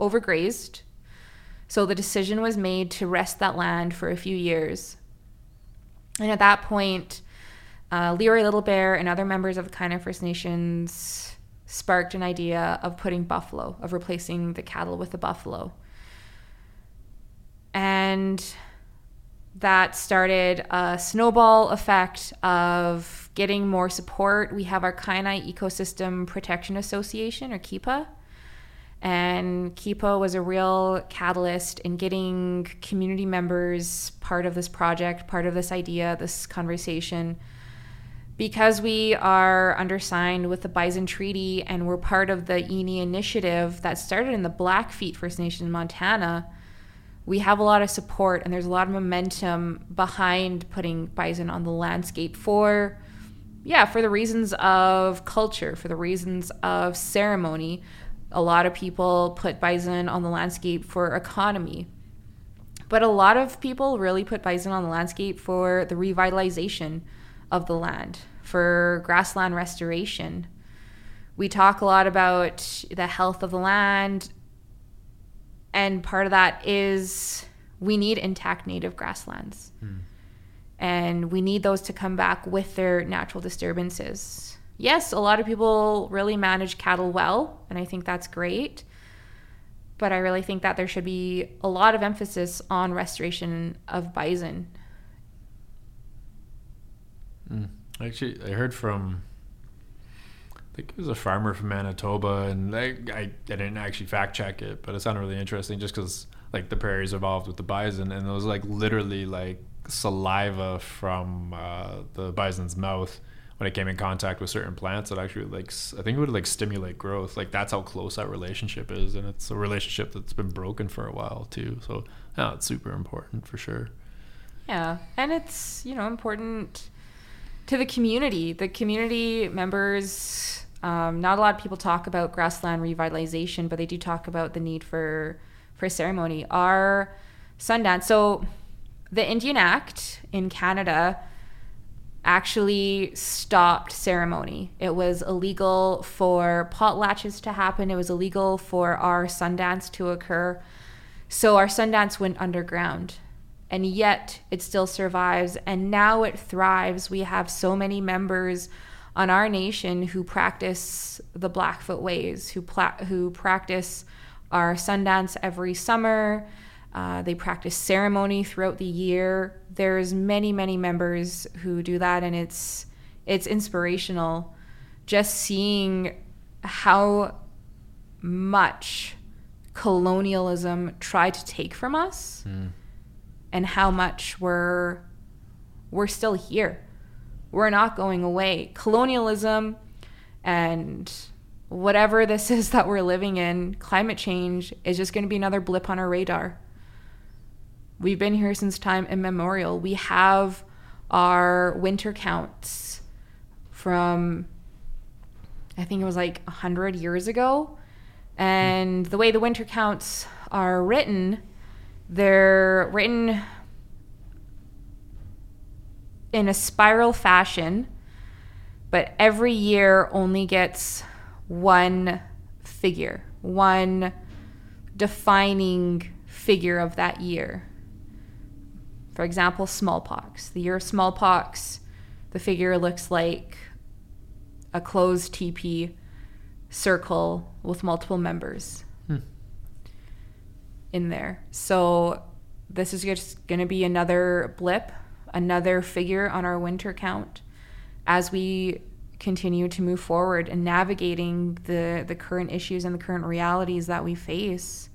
overgrazed. So the decision was made to rest that land for a few years. And at that point, uh, Leroy Little Bear and other members of the Kainai First Nations sparked an idea of putting buffalo, of replacing the cattle with the buffalo. And that started a snowball effect of getting more support. We have our Kainai Ecosystem Protection Association, or KEEPA. And KEEPA was a real catalyst in getting community members part of this project, part of this idea, this conversation. Because we are undersigned with the Bison Treaty and we're part of the Iinnii initiative that started in the Blackfeet First Nation in Montana, we have a lot of support and there's a lot of momentum behind putting bison on the landscape for yeah for the reasons of culture for the reasons of ceremony. A lot of people put bison on the landscape for economy. But a lot of people really put bison on the landscape for the revitalization of the land for grassland restoration. We talk a lot about the health of the land and part of that is we need intact native grasslands. And we need those to come back with their natural disturbances. Yes, a lot of people really manage cattle well, and I think that's great. But I really think that there should be a lot of emphasis on restoration of bison. Mm. Actually, I heard from think it was a farmer from Manitoba, and I, I, I didn't actually fact check it, but it sounded really interesting just because like the prairies evolved with the bison, and it was like literally like saliva from uh, the bison's mouth when it came in contact with certain plants that actually like I think it would like stimulate growth. Like that's how close that relationship is, and it's a relationship that's been broken for a while too. So yeah, it's super important for sure. Yeah, and it's you know important to the community. The community members um, not a lot of people talk about grassland revitalization, but they do talk about the need for for ceremony. Our Sundance, so the Indian Act in Canada actually stopped ceremony. It was illegal for potlatches to happen. It was illegal for our Sundance to occur. So our Sundance went underground. And yet it still survives and now it thrives. We have so many members on our nation who practice the Blackfoot ways, who pla- who practice our Sundance every summer. Uh, they practice ceremony throughout the year. There's many, many members who do that, and it's it's inspirational. Just seeing how much colonialism tried to take from us, mm. and how much we're we're still here we're not going away. Colonialism and whatever this is that we're living in, climate change is just going to be another blip on our radar. We've been here since time immemorial. We have our winter counts from, I think it was like 100 years ago. And the way the winter counts are written, they're written in a spiral fashion but every year only gets one figure, one defining figure of that year. For example, smallpox. The year of smallpox, the figure looks like a closed TP circle with multiple members hmm. in there. So this is just going to be another blip, another figure on our winter count as we continue to move forward and navigating the the current issues and the current realities that we face.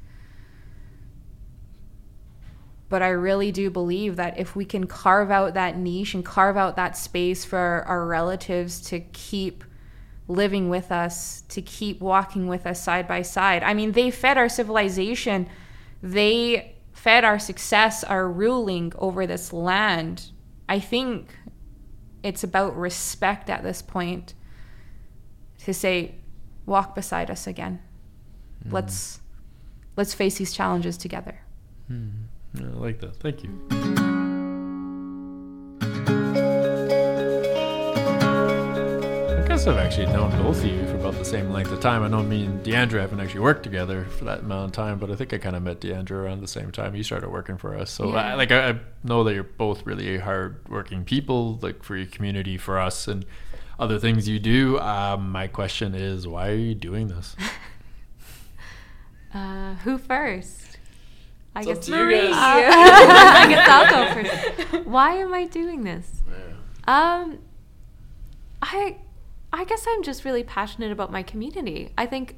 But I really do believe that if we can carve out that niche and carve out that space for our, our relatives to keep living with us, to keep walking with us side by side. I mean, they fed our civilization, they fed our success, our ruling over this land. I think it's about respect at this point to say, walk beside us again. Mm. Let's let's face these challenges together. Mm. I like that. Thank you. I've actually known both of you for about the same length of time. I know me and Deandra haven't actually worked together for that amount of time, but I think I kind of met Deandra around the same time you started working for us. So, yeah. I, like, I, I know that you're both really hard-working people, like for your community, for us, and other things you do. Um, my question is, why are you doing this? uh, who first? I it's guess Marie. Uh, I guess I'll go first. Why am I doing this? Yeah. Um, I I guess I'm just really passionate about my community. I think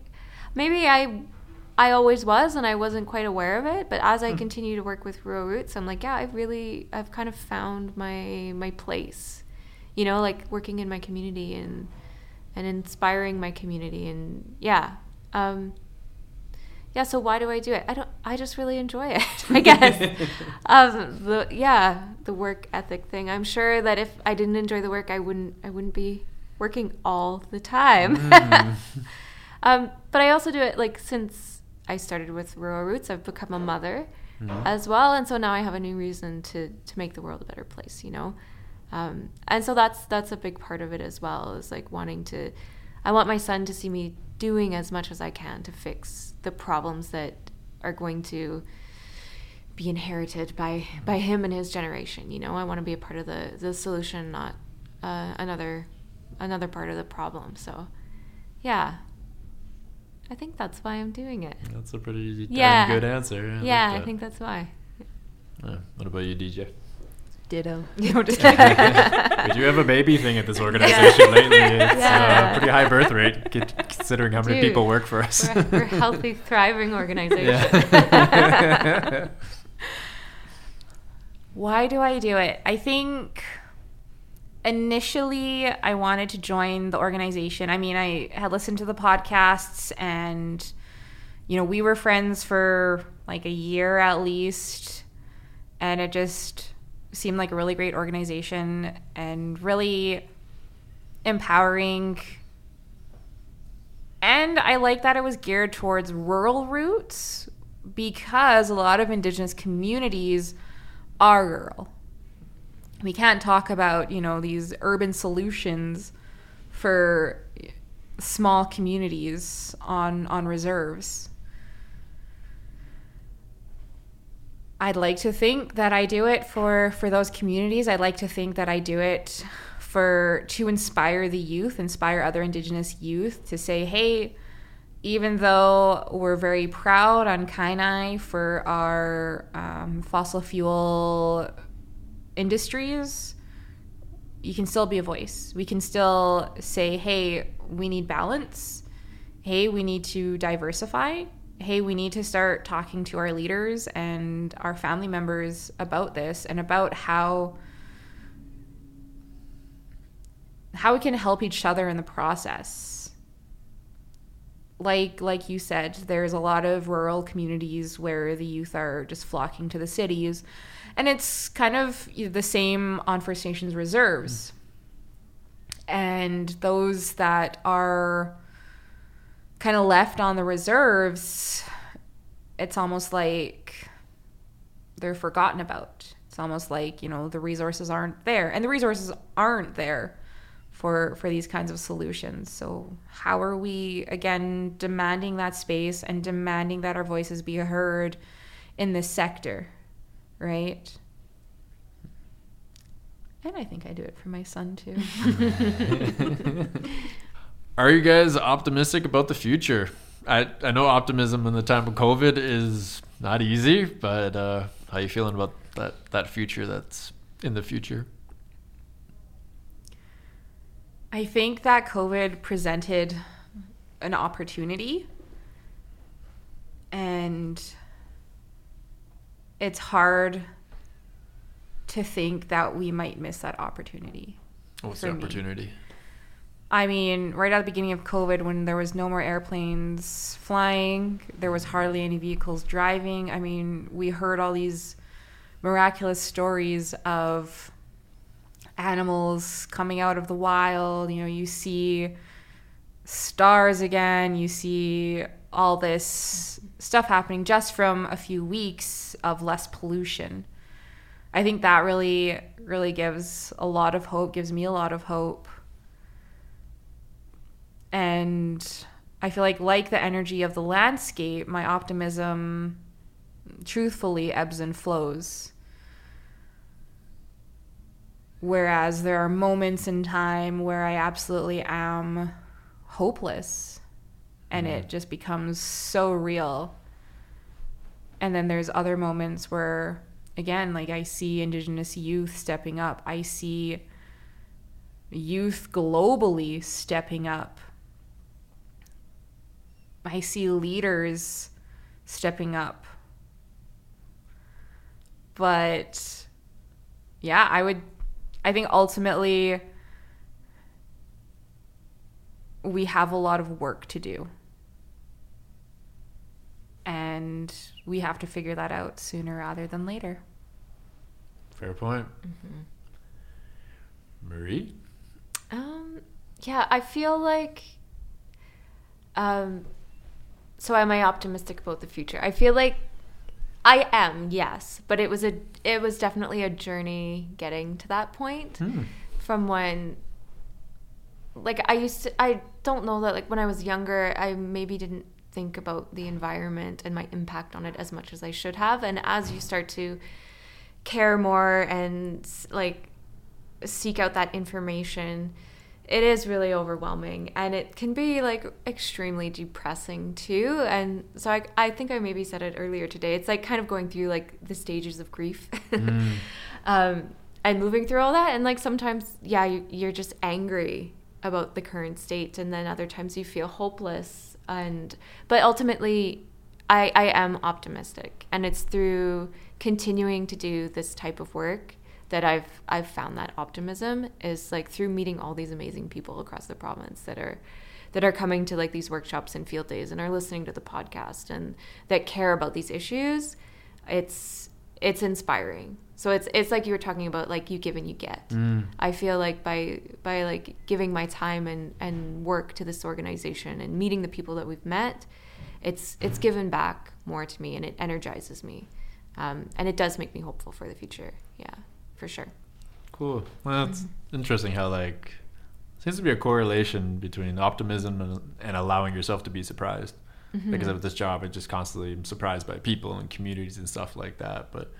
maybe I I always was and I wasn't quite aware of it, but as I mm. continue to work with Rural Routes, I'm like, yeah, I've really I've kind of found my my place. You know, like working in my community and and inspiring my community and yeah. Um yeah, so why do I do it? I don't I just really enjoy it, I guess. um the yeah, the work ethic thing. I'm sure that if I didn't enjoy the work, I wouldn't I wouldn't be working all the time. Mm. um, but I also do it like since I started with Rural Routes, I've become a mother mm. as well, and so now I have a new reason to to make the world a better place. You know, um, and so that's that's a big part of it as well. Is like wanting to, I want my son to see me doing as much as I can to fix the problems that are going to be inherited by by him and his generation. You know, I want to be a part of the the solution, not uh, another another part of the problem. So, yeah, I think that's why I'm doing it. That's a pretty yeah. good answer. I yeah, like I think that's why. Yeah. What about you, DJ? Ditto. we do have a baby thing at this organization yeah. lately. It's uh, yeah. a pretty high birth rate, considering how many Dude, people work for us. We're, we're a healthy, thriving organization. Why do I do it? I think initially I wanted to join the organization. I mean, I had listened to the podcasts and you know, we were friends for like a year at least and it just seemed like a really great organization and really empowering. And I like that it was geared towards rural roots because a lot of indigenous communities are rural we can't talk about you know these urban solutions for small communities on on reserves I'd like to think that I do it for for those communities. I'd like to think that I do it for to inspire the youth, inspire other indigenous youth to say, "Hey, even though we're very proud on Kainai for our um, fossil fuel industries, you can still be a voice. We can still say, hey, we need balance. Hey, we need to diversify. Hey, we need to start talking to our leaders and our family members about this and about how how we can help each other in the process. Like like you said, there's a lot of rural communities where the youth are just flocking to the cities and it's kind of the same on First Nations reserves. And those that are kind of left on the reserves, it's almost like they're forgotten about. It's almost like, you know, the resources aren't there. And the resources aren't there for for these kinds of solutions. So how are we again demanding that space and demanding that our voices be heard in this sector, right? And I think I do it for my son too. Are you guys optimistic about the future? I, I know optimism in the time of COVID is not easy, but uh, how you feeling about that, that future that's in the future? I think that COVID presented an opportunity and it's hard to think that we might miss that opportunity. What's the me. opportunity? I mean, right at the beginning of COVID, when there was no more airplanes flying, there was hardly any vehicles driving. I mean, we heard all these miraculous stories of animals coming out of the wild. You know, you see stars again, you see all this stuff happening just from a few weeks of less pollution. I think that really, really gives a lot of hope, gives me a lot of hope and I feel like like the energy of the landscape, my optimism truthfully ebbs and flows. Whereas there are moments in time where I absolutely am hopeless and it just becomes so real. And then there's other moments where again, like I see indigenous youth stepping up. I see youth globally stepping up I see leaders stepping up. But yeah, I would I think ultimately we have a lot of work to do. And we have to figure that out sooner rather than later. Fair point. Marie? Um, yeah, I feel like. Um, so am I optimistic about the future? I feel like I am, yes, but it was a it was definitely a journey getting to that point Hmm. from when like I used to I don't know that like when I was younger I maybe didn't think about the environment and my impact on it as much as I should have. And as you start to care more and like seek out that information it is really overwhelming. And it can be like extremely depressing too. And so I, I think i maybe said it earlier today. It's like kind of going through like the stages of grief. Um, and moving through all that. And like sometimes yeah you, you're just angry about the current state. And then other times you feel hopeless and but ultimately i i am optimistic. And it's through continuing to do this type of work that I've I've found that optimism is like through meeting all these amazing people across the province that are that are coming to like these workshops and field days and are listening to the podcast and that care about these issues it's it's inspiring. So it's it's like you were talking about like you give and you get. I feel like by by like giving my time and and work to this organization and meeting the people that we've met it's it's given back more to me and it energizes me. Um, and it does make me hopeful for the future. Yeah for sure. Cool. Well, that's interesting how like seems to be a correlation between optimism and, and allowing yourself to be surprised. Mm-hmm. Because of this job, I just constantly am surprised by people and communities and stuff like that. But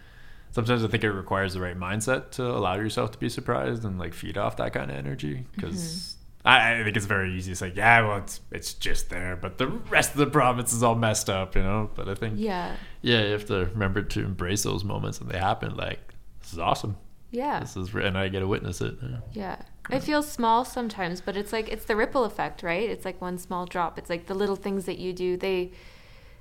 sometimes I think it requires the right mindset to allow yourself to be surprised and like feed off that kind of energy. Mm-hmm. Because I, I think it's very easy to say, yeah, well, it's it's just there, but the rest of the province is all messed up, you know. But I think yeah yeah, you have to remember to embrace those moments when they happen. Like this is awesome. yeah This is and I get to witness it. Yeah. Yeah. It feels small sometimes, but it's like it's the ripple effect, right? It's like one small drop. It's like the little things that you do, they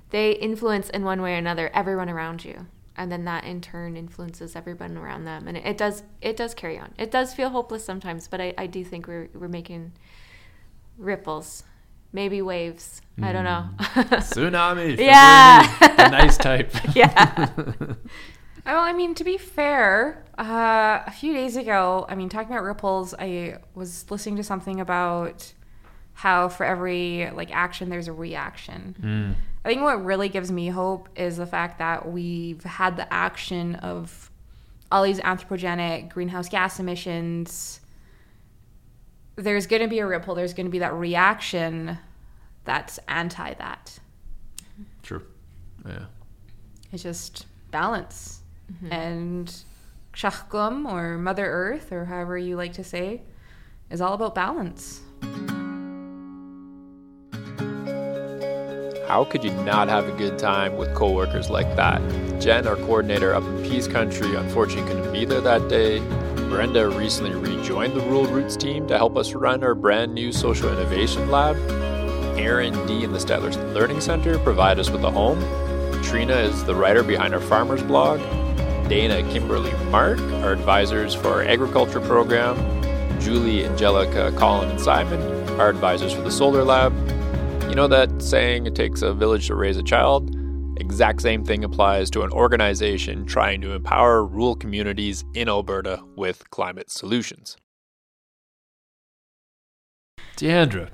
they influence in one way or another everyone around you. And then that in turn influences everyone around them. And it, it does it does carry on. It does feel hopeless sometimes, but I, I do think we're we're making ripples. Maybe waves. I don't know. Mm. Tsunami. Yeah. The nice type. yeah. Well, I mean, to be fair, uh, a few days ago, I mean, talking about ripples, I was listening to something about how for every like action, there's a reaction. Mm. I think what really gives me hope is the fact that we've had the action of all these anthropogenic greenhouse gas emissions there's going to be a ripple. There's going to be that reaction that's anti that. True. Yeah. It's just balance. Mm-hmm. And Shachgum or Mother Earth or however you like to say is all about balance. How could you not have a good time with coworkers like that? Jen, our coordinator up in Peace Country, unfortunately couldn't be there that day. Brenda recently rejoined the Rural Routes team to help us run our brand new social innovation lab. Aaron D in the Stettler's Learning Center provide us with a home. Trina is the writer behind our farmers blog. Dana, Kimberly, Mark our advisors for our agriculture program. Julie, Angelica, Colin, and Simon our advisors for the solar lab. You know that saying, it takes a village to raise a child? Exact same thing applies to an organization trying to empower rural communities in Alberta with climate solutions. Deandra,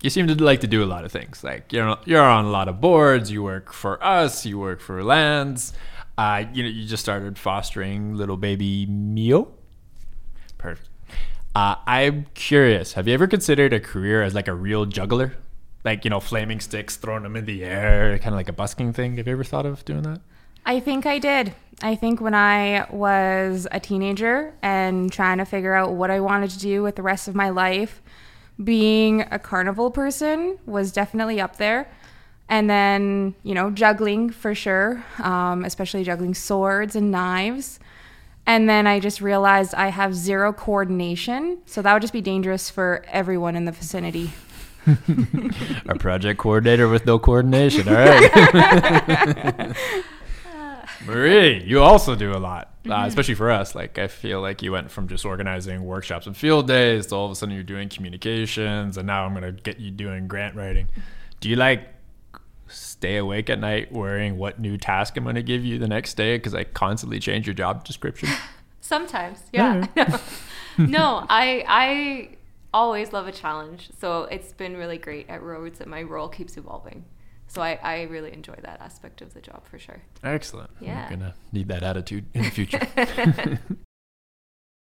you seem to like to do a lot of things. Like you're you're on a lot of boards. You work for us. You work for Lands. Uh, you know, you just started fostering little baby Mio. Perfect. Uh, I'm curious. Have you ever considered a career as like a real juggler? Like you know, flaming sticks, throwing them in the air, kind of like a busking thing. Have you ever thought of doing that? I think I did. I think when I was a teenager and trying to figure out what I wanted to do with the rest of my life, being a carnival person was definitely up there. And then, you know, juggling for sure, um, especially juggling swords and knives. And then I just realized I have zero coordination. So that would just be dangerous for everyone in the vicinity. Our project coordinator with no coordination. All right. Marie, you also do a lot, uh, especially for us. Like, I feel like you went from just organizing workshops and field days to all of a sudden you're doing communications, and now I'm going to get you doing grant writing. Do you like stay awake at night worrying what new task I'm going to give you the next day because I constantly change your job description? Sometimes, yeah. Mm-hmm. no, no, I I always love a challenge. So it's been really great at Roads that my role keeps evolving. So I, I really enjoy that aspect of the job for sure. Excellent. Yeah. I'm going to need that attitude in the future.